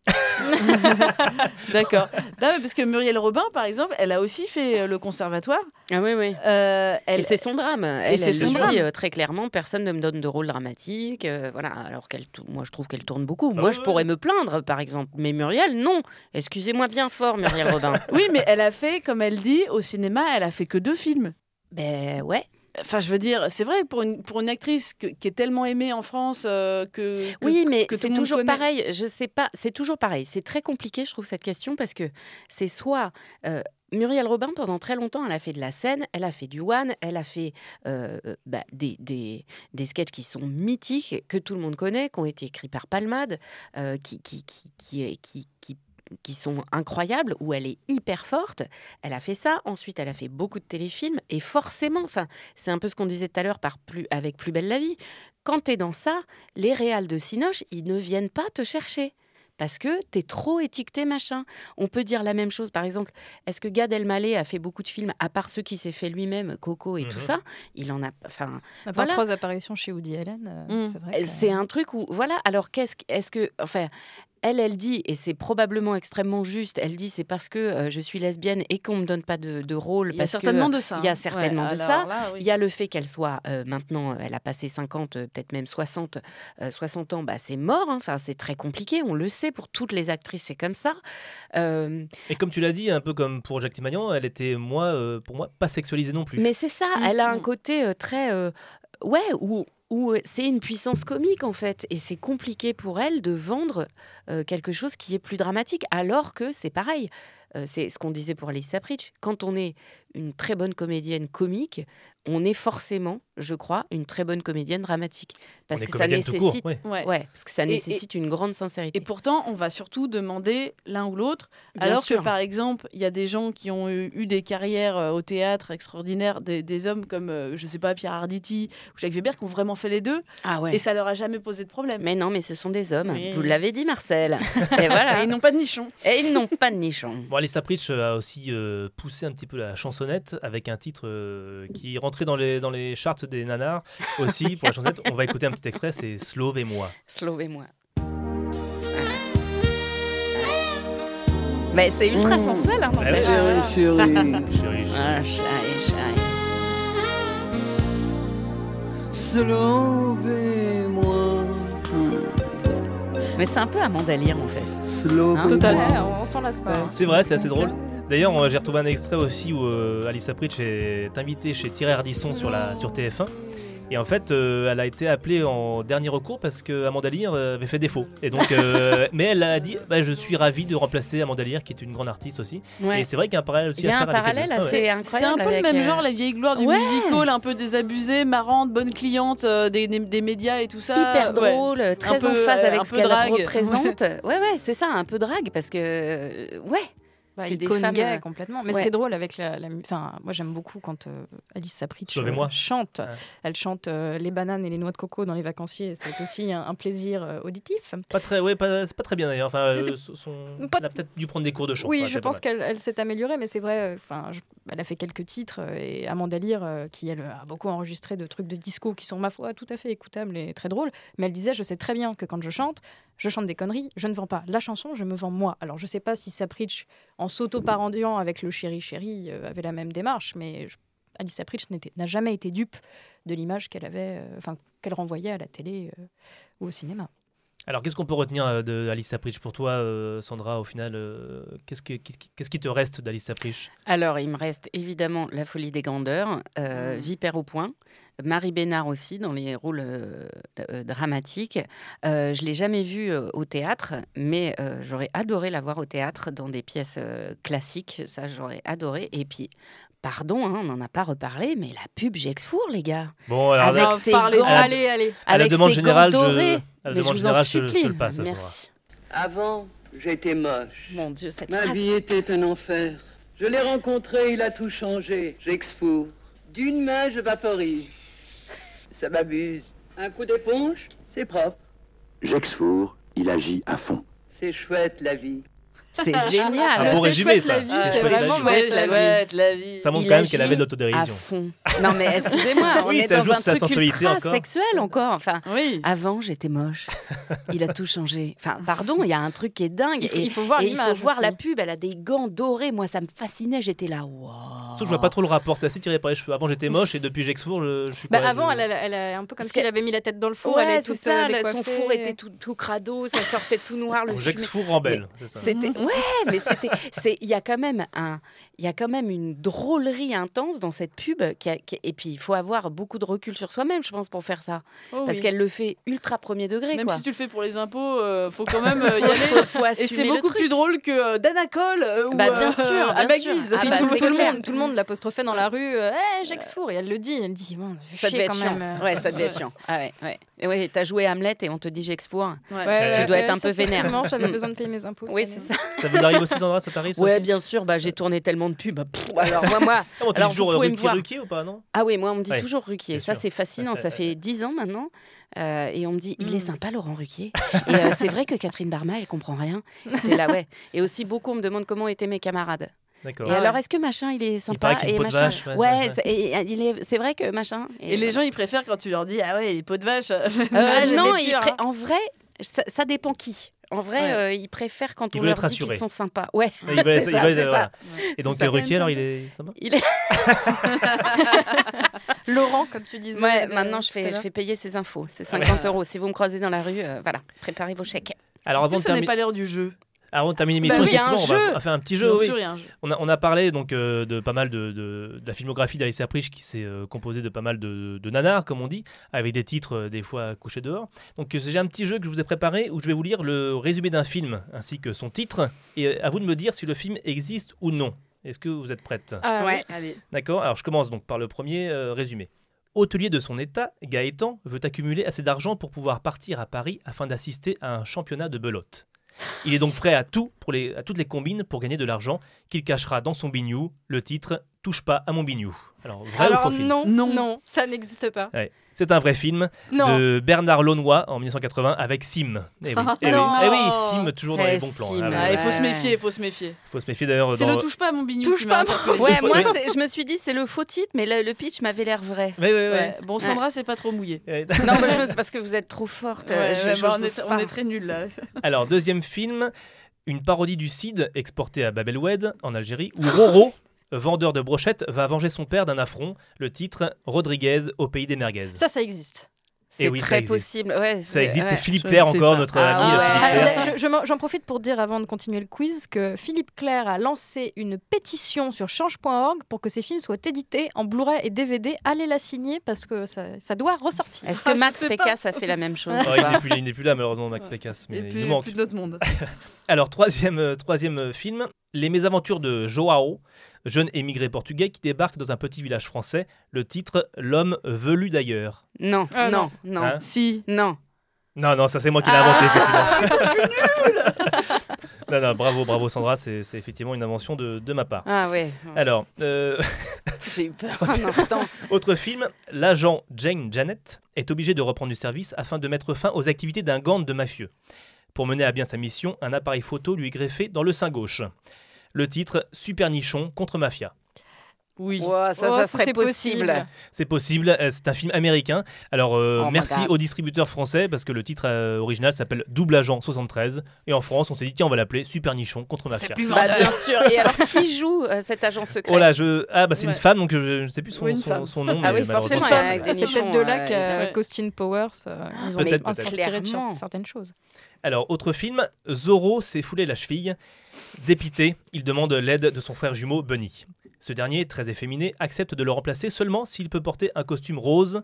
<laughs> D'accord. Non, mais parce que Muriel Robin, par exemple, elle a aussi fait euh, le conservatoire. Ah oui, oui. Euh, elle... Et c'est son drame. Elle, c'est elle son le drame. dit euh, très clairement, personne ne me donne de rôle dramatique. euh, voilà, alors qu'elle, moi je trouve qu'elle tourne beaucoup. moi je pourrais me plaindre, par exemple, mais Muriel, non. Excusez-moi bien fort, Muriel Robin. <laughs> Oui, mais elle a fait, comme elle dit, au cinéma, elle a fait que deux films. Ben ouais. Enfin, je veux dire, c'est vrai, pour une, pour une actrice que- qui est tellement aimée en France euh, que, que- Oui, mais c'est toujours connaît. pareil. Je sais pas. C'est toujours pareil. C'est très compliqué, je trouve, cette question parce que c'est soit euh, Muriel Robin, pendant très longtemps, elle a fait de la scène, elle a fait du one, elle a fait euh, euh, bah, des, des, des sketchs qui sont mythiques, que tout le monde connaît, qui ont été écrits par Palmade, qui, qui, qui, qui, qui, qui sont incroyables, où elle est hyper forte. Elle a fait ça. Ensuite, elle a fait beaucoup de téléfilms. Et forcément, enfin, c'est un peu ce qu'on disait tout à l'heure par plus, avec Plus belle la vie. Quand tu es dans ça, les réals de Cinoche, ils ne viennent pas te chercher. Parce que t'es trop étiqueté, machin. On peut dire la même chose, par exemple. Est-ce que Gad Elmaleh a fait beaucoup de films, à part ceux qui s'est fait lui-même, Coco et tout Mhm. ça? Il en a. Enfin, voilà. trois apparitions chez Woody Allen, euh, c'est vrai. que- C'est un truc où, voilà, alors qu'est-ce que- est-ce que, enfin, elle, elle dit, et c'est probablement extrêmement juste, elle dit c'est parce que euh, je suis lesbienne et qu'on me donne pas de, de rôle. Il y a parce certainement euh, de ça, Il y a certainement Ouais, de ça. là, oui. Il y a le fait qu'elle soit euh, maintenant, elle a passé 50, euh, peut-être même 60, euh, 60 ans, bah, c'est mort. hein. Enfin, c'est très compliqué, on le sait, pour toutes les actrices, c'est comme ça. Euh, Et comme tu l'as dit, un peu comme pour Jacques Timagnan, elle était, moi, euh, pour moi, pas sexualisée non plus. Mais c'est ça, elle a un côté euh, très. euh, ouais, où, où euh, c'est une puissance comique en fait. Et c'est compliqué pour elle de vendre euh, quelque chose qui est plus dramatique, alors que c'est pareil. Euh, c'est ce qu'on disait pour Alice Sapritch. Quand on est une très bonne comédienne comique, on est forcément, je crois, une très bonne comédienne dramatique. Parce que ça nécessite, court, ouais. ouais, parce que ça Et- nécessite une grande sincérité. Et pourtant, on va surtout demander l'un ou l'autre. Alors sûr. que, par exemple, il y a des gens qui ont eu, eu des carrières euh, au théâtre extraordinaires, des, des hommes comme, euh, je sais pas, Pierre Arditi ou Jacques Weber qui ont vraiment fait les deux. Ah ouais. Et ça leur a jamais posé de problème. Mais non, mais ce sont des hommes. Oui. Vous l'avez dit, Marcel. Et <laughs> voilà. Et ils n'ont pas de nichon. Et ils n'ont pas de nichon. Bon, Alice Sapritch a aussi euh, poussé un petit peu la chansonnette avec un titre euh, qui est rentré dans les, dans les charts des nanars aussi pour la chansonnette. On va écouter un petit extrait, c'est Slove et moi. Sauvez-moi. Mais c'est ultra Mmh. sensuel, hein, Ah ouais. n'empêche. Chérie, chérie. <laughs> Chérie, chérie. Ah, chérie, chérie. Sauvez-moi. Mais c'est un peu Amanda Lear, en fait. Hein Totalement. Ouais, on s'en lasse pas. C'est vrai, c'est assez drôle. D'ailleurs, euh, j'ai retrouvé un extrait aussi où euh, Alice Sapritch est invitée chez Thierry Ardisson sur, la, sur TF1. Et en fait, euh, elle a été appelée en dernier recours parce que Amanda Lear euh, avait fait défaut. Et donc, euh, <laughs> mais elle a dit bah, Je suis ravie de remplacer Amanda Lear, qui est une grande artiste aussi. Ouais. Et c'est vrai qu'il y a un parallèle aussi Il y a à un faire avec parallèle elle. Ah ouais. assez C'est incroyable. un peu le avec, même euh, genre, la vieille gloire du Ouais. musical, un peu désabusée, marrante, bonne cliente euh, des, des- des médias et tout ça. Hyper Ouais. drôle, Un très peu, en phase avec un ce qu'elle représente. <laughs> ouais, ouais, c'est ça, un peu drague, parce que. Ouais. Bah, c'est des femmes. gay complètement. Mais ouais. ce qui est drôle avec la, enfin, moi j'aime beaucoup quand euh, Alice Sapritch euh, Sauvez-moi. chante. Elle chante euh, les bananes et les noix de coco dans les vacanciers. C'est aussi un, un plaisir euh, auditif. Pas très, ouais, pas- c'est pas très bien d'ailleurs. Enfin, euh, son- pas- Elle a peut-être dû prendre des cours de chant. Oui, Ouais, je pense qu'elle elle s'est améliorée, mais c'est vrai. Enfin, je- elle a fait quelques titres euh, et Amanda Lear, euh, qui elle a beaucoup enregistré de trucs de disco qui sont ma foi tout à fait écoutables et très drôles. Mais elle disait, je sais très bien que quand je chante, je chante des conneries, je ne vends pas la chanson, je me vends moi. Alors je sais pas si Sapritch, en s'auto-parendiant avec le chéri chéri, euh, avait la même démarche, mais je- Alice Sapritch n'a jamais été dupe de l'image qu'elle avait, euh, enfin qu'elle renvoyait à la télé euh, ou au cinéma. Alors, qu'est-ce qu'on peut retenir euh, de Alice Sapritch pour toi, euh, Sandra, au final euh, Qu'est-ce que- qu'est-ce qui, te reste d'Alice Sapritch Alors, il me reste évidemment La folie des grandeurs, Mmh. euh, Vipère au point, Marie Bénard aussi dans les rôles euh, euh, dramatiques. Euh, je l'ai jamais vue euh, au théâtre, mais euh, j'aurais adoré la voir au théâtre dans des pièces euh, classiques. Ça, j'aurais adoré. Et puis, pardon, hein, on n'en a pas reparlé, mais la pub Gexfour, les gars. Bon, alors, avec ses gants, à la- Allez, allez. à la avec demande générale, je- dorés. à la Mais demande je vous en générale, je- je supplie. passe. Merci. Avant, j'étais moche. Mon Dieu, cette Ma phrase. vie était un enfer. Je l'ai rencontré, il a tout changé. J'exfour. D'une main, je vaporise. Ça m'abuse. Un coup d'éponge, c'est propre. J'exfour, il agit à fond. C'est chouette la vie. C'est <laughs> génial. Un bon résumé, ça. la vie, Ah, c'est vraiment chouette la vie. Chouette, la vie. Ça montre Il quand même qu'elle avait de l'autodérision. À fond. Non mais excusez-moi, <laughs> on Oui, est ça dans joue un sa truc sensualité ultra encore. sexuel encore. Enfin, Oui. avant j'étais moche. Il a tout changé. Enfin, pardon, il y a un truc qui est dingue. Il faut- et, il faut voir il faut voir aussi. la pub. Elle a des gants dorés. Moi, ça me fascinait. J'étais là. Waouh. Surtout que je vois pas trop le rapport, c'est assez tiré par les cheveux. Avant, j'étais moche et depuis J'exfour, je, je suis Bah, avant, je- elle, a- elle a un peu comme si elle avait mis la tête dans le four. Elle est toute euh, son four était tout, crado, ça sortait tout noir. Le Donc, fumé. J'exfour en belle. C'était ouais, mais c'était il y a quand même un il y a quand même une drôlerie intense dans cette pub qui a- qui- et puis il faut avoir beaucoup de recul sur soi-même, je pense pour faire ça Oh parce oui. qu'elle le fait ultra premier degré Même quoi. si tu le fais pour les impôts, euh, faut quand même euh, y <laughs> aller. Faut- faut Et c'est beaucoup truc. plus drôle que euh, Dana Cole euh, ou Bah, bien euh, sûr, bien à sûr. Baguise. Et puis bah, tout, c'est tout le monde, tout le monde l'apostrophe dans la rue. euh, Eh, J'exfour. Et elle le dit. Elle dit bon, ça devait être chiant. euh. Ouais, ça devait être chiant. Ah ouais, ouais. Et ouais, t'as joué Hamlet et on te dit. Ouais, tu dois être un peu vénère. J'avais Mm. besoin de payer mes impôts. Oui, c'est ça. Ça vous arrive aussi, Sandra Ça t'arrive Ouais, aussi bien sûr, bah, j'ai tourné tellement de pubs. Pff, alors moi, moi, <laughs> Ah, dis alors, toujours vous pouvez me Ruquier, ou pas, non? Ah oui, moi on me dit Ouais, toujours Ruquier. Ça c'est fascinant. Ça fait <laughs> dix ans maintenant. Euh, et on me dit, il est Mm. sympa Laurent Ruquier. et euh, c'est vrai que Catherine Barma, elle comprend rien. C'était là, ouais. Et aussi beaucoup on me demande comment étaient mes camarades. D'accord. Et alors, est-ce que machin, il est sympa une et peau de machin... vache, ouais, ouais, ouais. c'est- et, il est, c'est vrai que machin. Et les gens, ils préfèrent quand tu leur dis Ah ouais, les pots de vache. Euh, <laughs> Ah, non, pré- hein. en vrai, ça, ça dépend qui. En vrai, Ouais. euh, ils préfèrent quand Ils on leur être dit qu'ils sont sympas. Ouais, Et il va- c'est il ça, va- voilà. Et donc. Ruquier, alors, il est <laughs> sympa Il est... <laughs> Laurent, comme tu disais. Ouais, euh, maintenant je fais, je fais payer ses infos. C'est Ah ouais. 50 euros. Si vous me croisez dans la rue, euh, voilà, préparez vos chèques. Alors, avant que de, ça n'est pas l'heure du jeu? Avant de terminer l'émission, Bah effectivement, on va- jeu. on va faire un petit jeu. Bien oui. sûr, il y a un jeu. On a, on a parlé donc euh, de pas mal de, de- de la filmographie d'Alice Sapritch qui s'est euh, composée de pas mal de, de nanars, comme on dit, avec des titres euh, des fois couchés dehors. Donc euh, j'ai un petit jeu que je vous ai préparé où je vais vous lire le résumé d'un film ainsi que son titre et euh, à vous de me dire si le film existe ou non. Est-ce que vous êtes prête? Ah, Ouais. oui. Allez. D'accord Alors je commence donc par le premier euh, résumé. Hôtelier de son état, Gaëtan veut accumuler assez d'argent pour pouvoir partir à Paris afin d'assister à un championnat de belote. Il est donc prêt à tout, pour les, à toutes les combines pour gagner de l'argent qu'il cachera dans son bignou. Le titre Touche pas à mon bignou. Alors, vrai Alors, ou faux film non, Non. non, ça n'existe pas. Ouais. C'est un vrai film Non. de Bernard Launois en 1980 avec Sim. Eh oui, eh oui. Non. Eh oui, Sim toujours dans Eh, les bons plans. Sim, Ah, ouais, Ah, il faut se méfier, il faut se méfier. faut se méfier d'ailleurs. C'est dans- le touche pas mon bignou. Touche pas mon-. Ouais, moi, je me suis dit, c'est le faux titre, mais le, le pitch m'avait l'air vrai. Ouais, ouais, ouais. Ouais. Bon, Sandra, c'est pas trop mouillé. Ouais. <laughs> Non, mais je parce que vous êtes trop forte. Ouais, je- ouais, je- bah, on, est, on très nuls là. <laughs> Alors, deuxième film, une parodie du CID exporté à Babelwed, en Algérie, où Roro, vendeur de brochettes, va venger son père d'un affront. Le titre Rodriguez au pays des merguez. Ça, ça existe. C'est Eh oui, ça très possible. Ouais, Ça c'est- existe, ouais. c'est Philippe Claire encore, pas. notre Ah ami ouais. Philippe Ah, Claire. J'en profite pour dire avant de continuer le quiz que Philippe Claire a lancé une pétition sur change.org pour que ses films soient édités en Blu-ray et DVD. Allez la signer parce que ça, ça doit ressortir. Est-ce Ah, que je Max Pécasse a fait la même chose Oh, il n'est plus, là, malheureusement, Mac Pécasse, mais Et il puis, nous manque. plus de notre monde. <laughs> Alors, troisième, euh, troisième euh, film, Les mésaventures de Joao, jeune émigré portugais qui débarque dans un petit village français. Le titre L'homme velu d'ailleurs. Non, Ah, non, non, Hein Si. non. Non, non, ça c'est moi qui l'ai Ah. inventé, effectivement. <laughs> <laughs> non, non, bravo, bravo Sandra, c'est c'est effectivement une invention de, de ma part. Ah ouais, Alors, euh, <laughs> j'ai eu peur un instant. autre film, l'agent Jane Janet est obligé de reprendre du service afin de mettre fin aux activités d'un gang de mafieux. Pour mener à bien sa mission, un appareil photo lui est greffé dans le sein gauche. Le titre Super Nichon contre Mafia. Oui. Ouah, ça, Oh, ça serait c'est possible. possible. C'est possible, euh, c'est un film américain. Alors euh, Oh merci aux distributeurs français parce que le titre euh, original s'appelle Double Agent 73 et en France on s'est dit tiens on va l'appeler Super Nichon contre Mafia. Bah, bien sûr. Et alors, qui joue euh, cet agent secret? Oh là, je ah bah c'est Ouais. une femme donc je, je sais plus son, Oui, son, son nom Ah mais oui, malheureusement, forcément, c'est peut-être de là que qu'Austin Powers, ils ont Peut-être, peut-être. inspiré de certaines choses. Alors, autre film, Zorro s'est foulé la cheville. Dépité, il demande l'aide de son frère jumeau Bunny. Ce dernier, très efféminé, accepte de le remplacer seulement s'il peut porter un costume rose.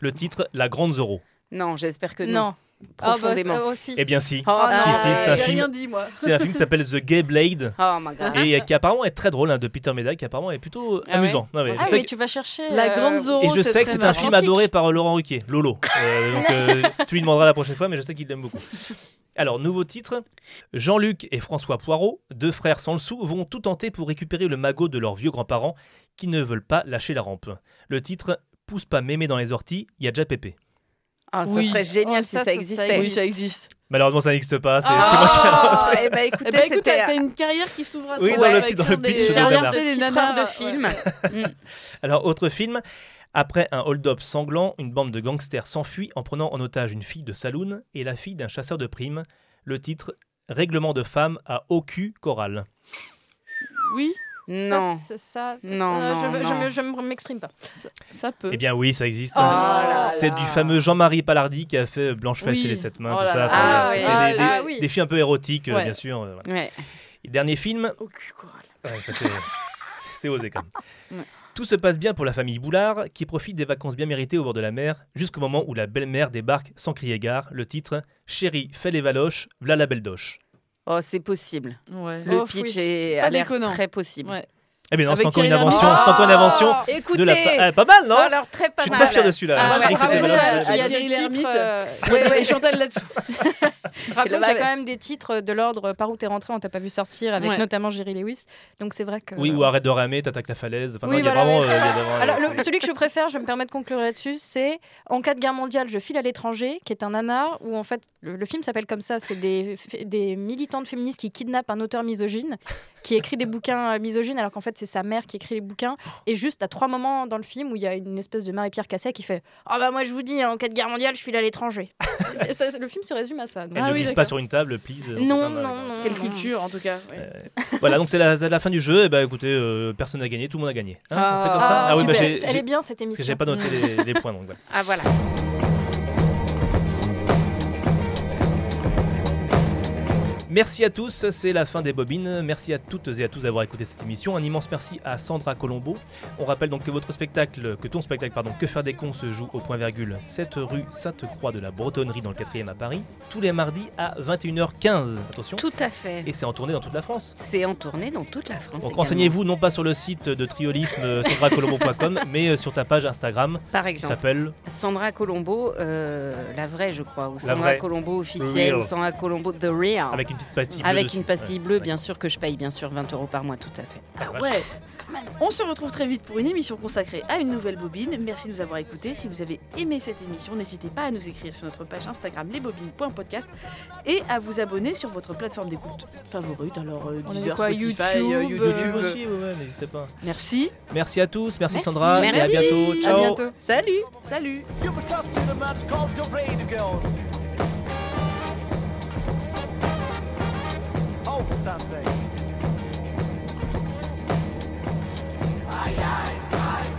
Le titre, La Grande Zorro. Non, j'espère que non. Non. Ah, bah, Profondément. aussi. Eh bien si, Oh, si, non. si, c'est un J'ai film. rien dit, moi. <laughs> C'est un film qui s'appelle The Gay Blade. Oh my god. Et qui apparemment est très drôle, hein, de Peter Medak, qui apparemment est plutôt Ah ouais amusant. Non, mais Ah que- tu vas chercher. La euh, Grande Zorro. Et je sais que c'est un film adoré par Laurent Ruquier, Lolo. Euh, donc euh, <laughs> tu lui demanderas la prochaine fois, mais je sais qu'il l'aime beaucoup. Alors, nouveau titre Jean-Luc et François Poirot, deux frères sans le sou, vont tout tenter pour récupérer le magot de leurs vieux grands-parents qui ne veulent pas lâcher la rampe. Le titre Pousse pas mémé dans les orties, il y a déjà Pépé. Ah, ça Oui. serait génial Oh, si ça, ça, existait. Oui, ça existe. Malheureusement, ça n'existe pas. C'est Oh, moi qui ai eh écoutez, écoute, c'était t'as une carrière qui s'ouvre à Oui, toi. dans le dans le des- pitch de de des titreur titreurs de ouais. films. Mm. Alors, autre film. Après un hold-up sanglant, une bande de gangsters s'enfuit en prenant en otage une fille de saloon et la fille d'un chasseur de primes. Le titre Règlement de femme à au cul choral. Oui, Non. ça, ça, Non, ça, non, je, veux- je non. me- je me m'exprime pas. ça peut. Eh bien oui, ça existe. Oh là C'est du fameux Jean-Marie Palardi qui a fait Blanche-Fesse Oui. chez les sept mains, Oh tout ça. Enfin, Ah c'était oui. des, des- Ah oui. des films un peu érotiques, euh, Ouais. bien sûr. euh, voilà. Ouais. Et dernier film. Ouais, <laughs> c'est- osé quand même. Tout se passe bien pour la famille Boulard, qui profite des vacances bien méritées au bord de la mer, jusqu'au moment où la belle-mère débarque sans crier gare. Le titre Chérie, fais les valoches, v'là la belle doche. Oh, c'est possible. Ouais. Le Oh, pitch oui. est, pas a l'air très possible. Ouais. Eh bien non, c'est encore une invention. Lhermitte. C'est encore une invention. Oh, Écoutez, de la pa- ah, pas mal, non Oh, alors très pas Je suis mal. très fier de celui-là. Ah, ouais, bravo, <laughs> qu'il y a des titres. euh, Ouais, ouais, Chantal là-dessous. Rappelons qu'il y a quand même des titres de l'ordre par où t'es rentré, on t'a pas vu sortir, avec Ouais. notamment Jerry Lewis. Donc c'est vrai que. Oui, ou arrête de ramer, t'attaques la falaise. Enfin, Oui, non, il y a vraiment. oui. euh, il y a vraiment- Alors, le- celui que je préfère, je me permets de conclure là-dessus, c'est En cas de guerre mondiale, je file à l'étranger, qui est un nanar où en fait le, le film s'appelle comme ça c'est des, des militantes féministes qui kidnappent un auteur misogyne qui écrit des bouquins euh, misogynes alors qu'en fait c'est sa mère qui écrit les bouquins. Et juste à trois moments dans le film où il y a une espèce de Marie-Pierre Casset qui fait Ah bah moi je vous dis, en cas de guerre mondiale, je file à l'étranger. <laughs> Le film se résume à ça. donc- Elle Ah ne oui, glisse pas sur une table, please. euh, Non, non, non, non, non. Quelle non. culture, en tout cas. ouais. Voilà, donc c'est la, la fin du jeu. Et bah écoutez, euh, personne n'a gagné, tout le monde a gagné. Hein, on fait comme ça Ah, oui, bah, Elle est bien cette Parce que émission. j'ai pas noté les, les points, donc voilà. Ah voilà. Merci à tous, c'est la fin des bobines. Merci à toutes et à tous d'avoir écouté cette émission. Un immense merci à Sandra Colombo. On rappelle donc que votre spectacle, que ton spectacle, pardon, Que faire des cons se joue au point virgule 7 rue Sainte-Croix de la Bretonnerie dans le 4e à Paris, tous les mardis à 21h15. Attention. Tout à fait. Et c'est en tournée dans toute la France. C'est en tournée dans toute la France. Donc renseignez-vous non pas sur le site de triolisme euh, sandracolombo.com, <laughs> mais euh, sur ta page Instagram Par qui exemple. s'appelle Sandra Colombo, euh, la vraie, je crois, ou Sandra. Colombo officielle, ou Sandra Colombo The Real. avec une petite pastille bleue. Avec dessus. une pastille Ouais. bleue, bien sûr, que je paye, bien sûr, 20 euros par mois, tout à fait. Ah ouais On se retrouve très vite pour une émission consacrée à une nouvelle bobine. Merci de nous avoir écoutés. Si vous avez aimé cette émission, n'hésitez pas à nous écrire sur notre page Instagram lesbobines.podcast et à vous abonner sur votre plateforme d'écoute favorite. Alors, euh, On a dit Deezer, quoi, Spotify, YouTube, euh, euh, YouTube. YouTube aussi, ouais, n'hésitez pas. Merci. Merci à tous, merci, Merci. Sandra, et à bientôt. À Ciao. bientôt. Salut. Salut. something. My eyes, eyes.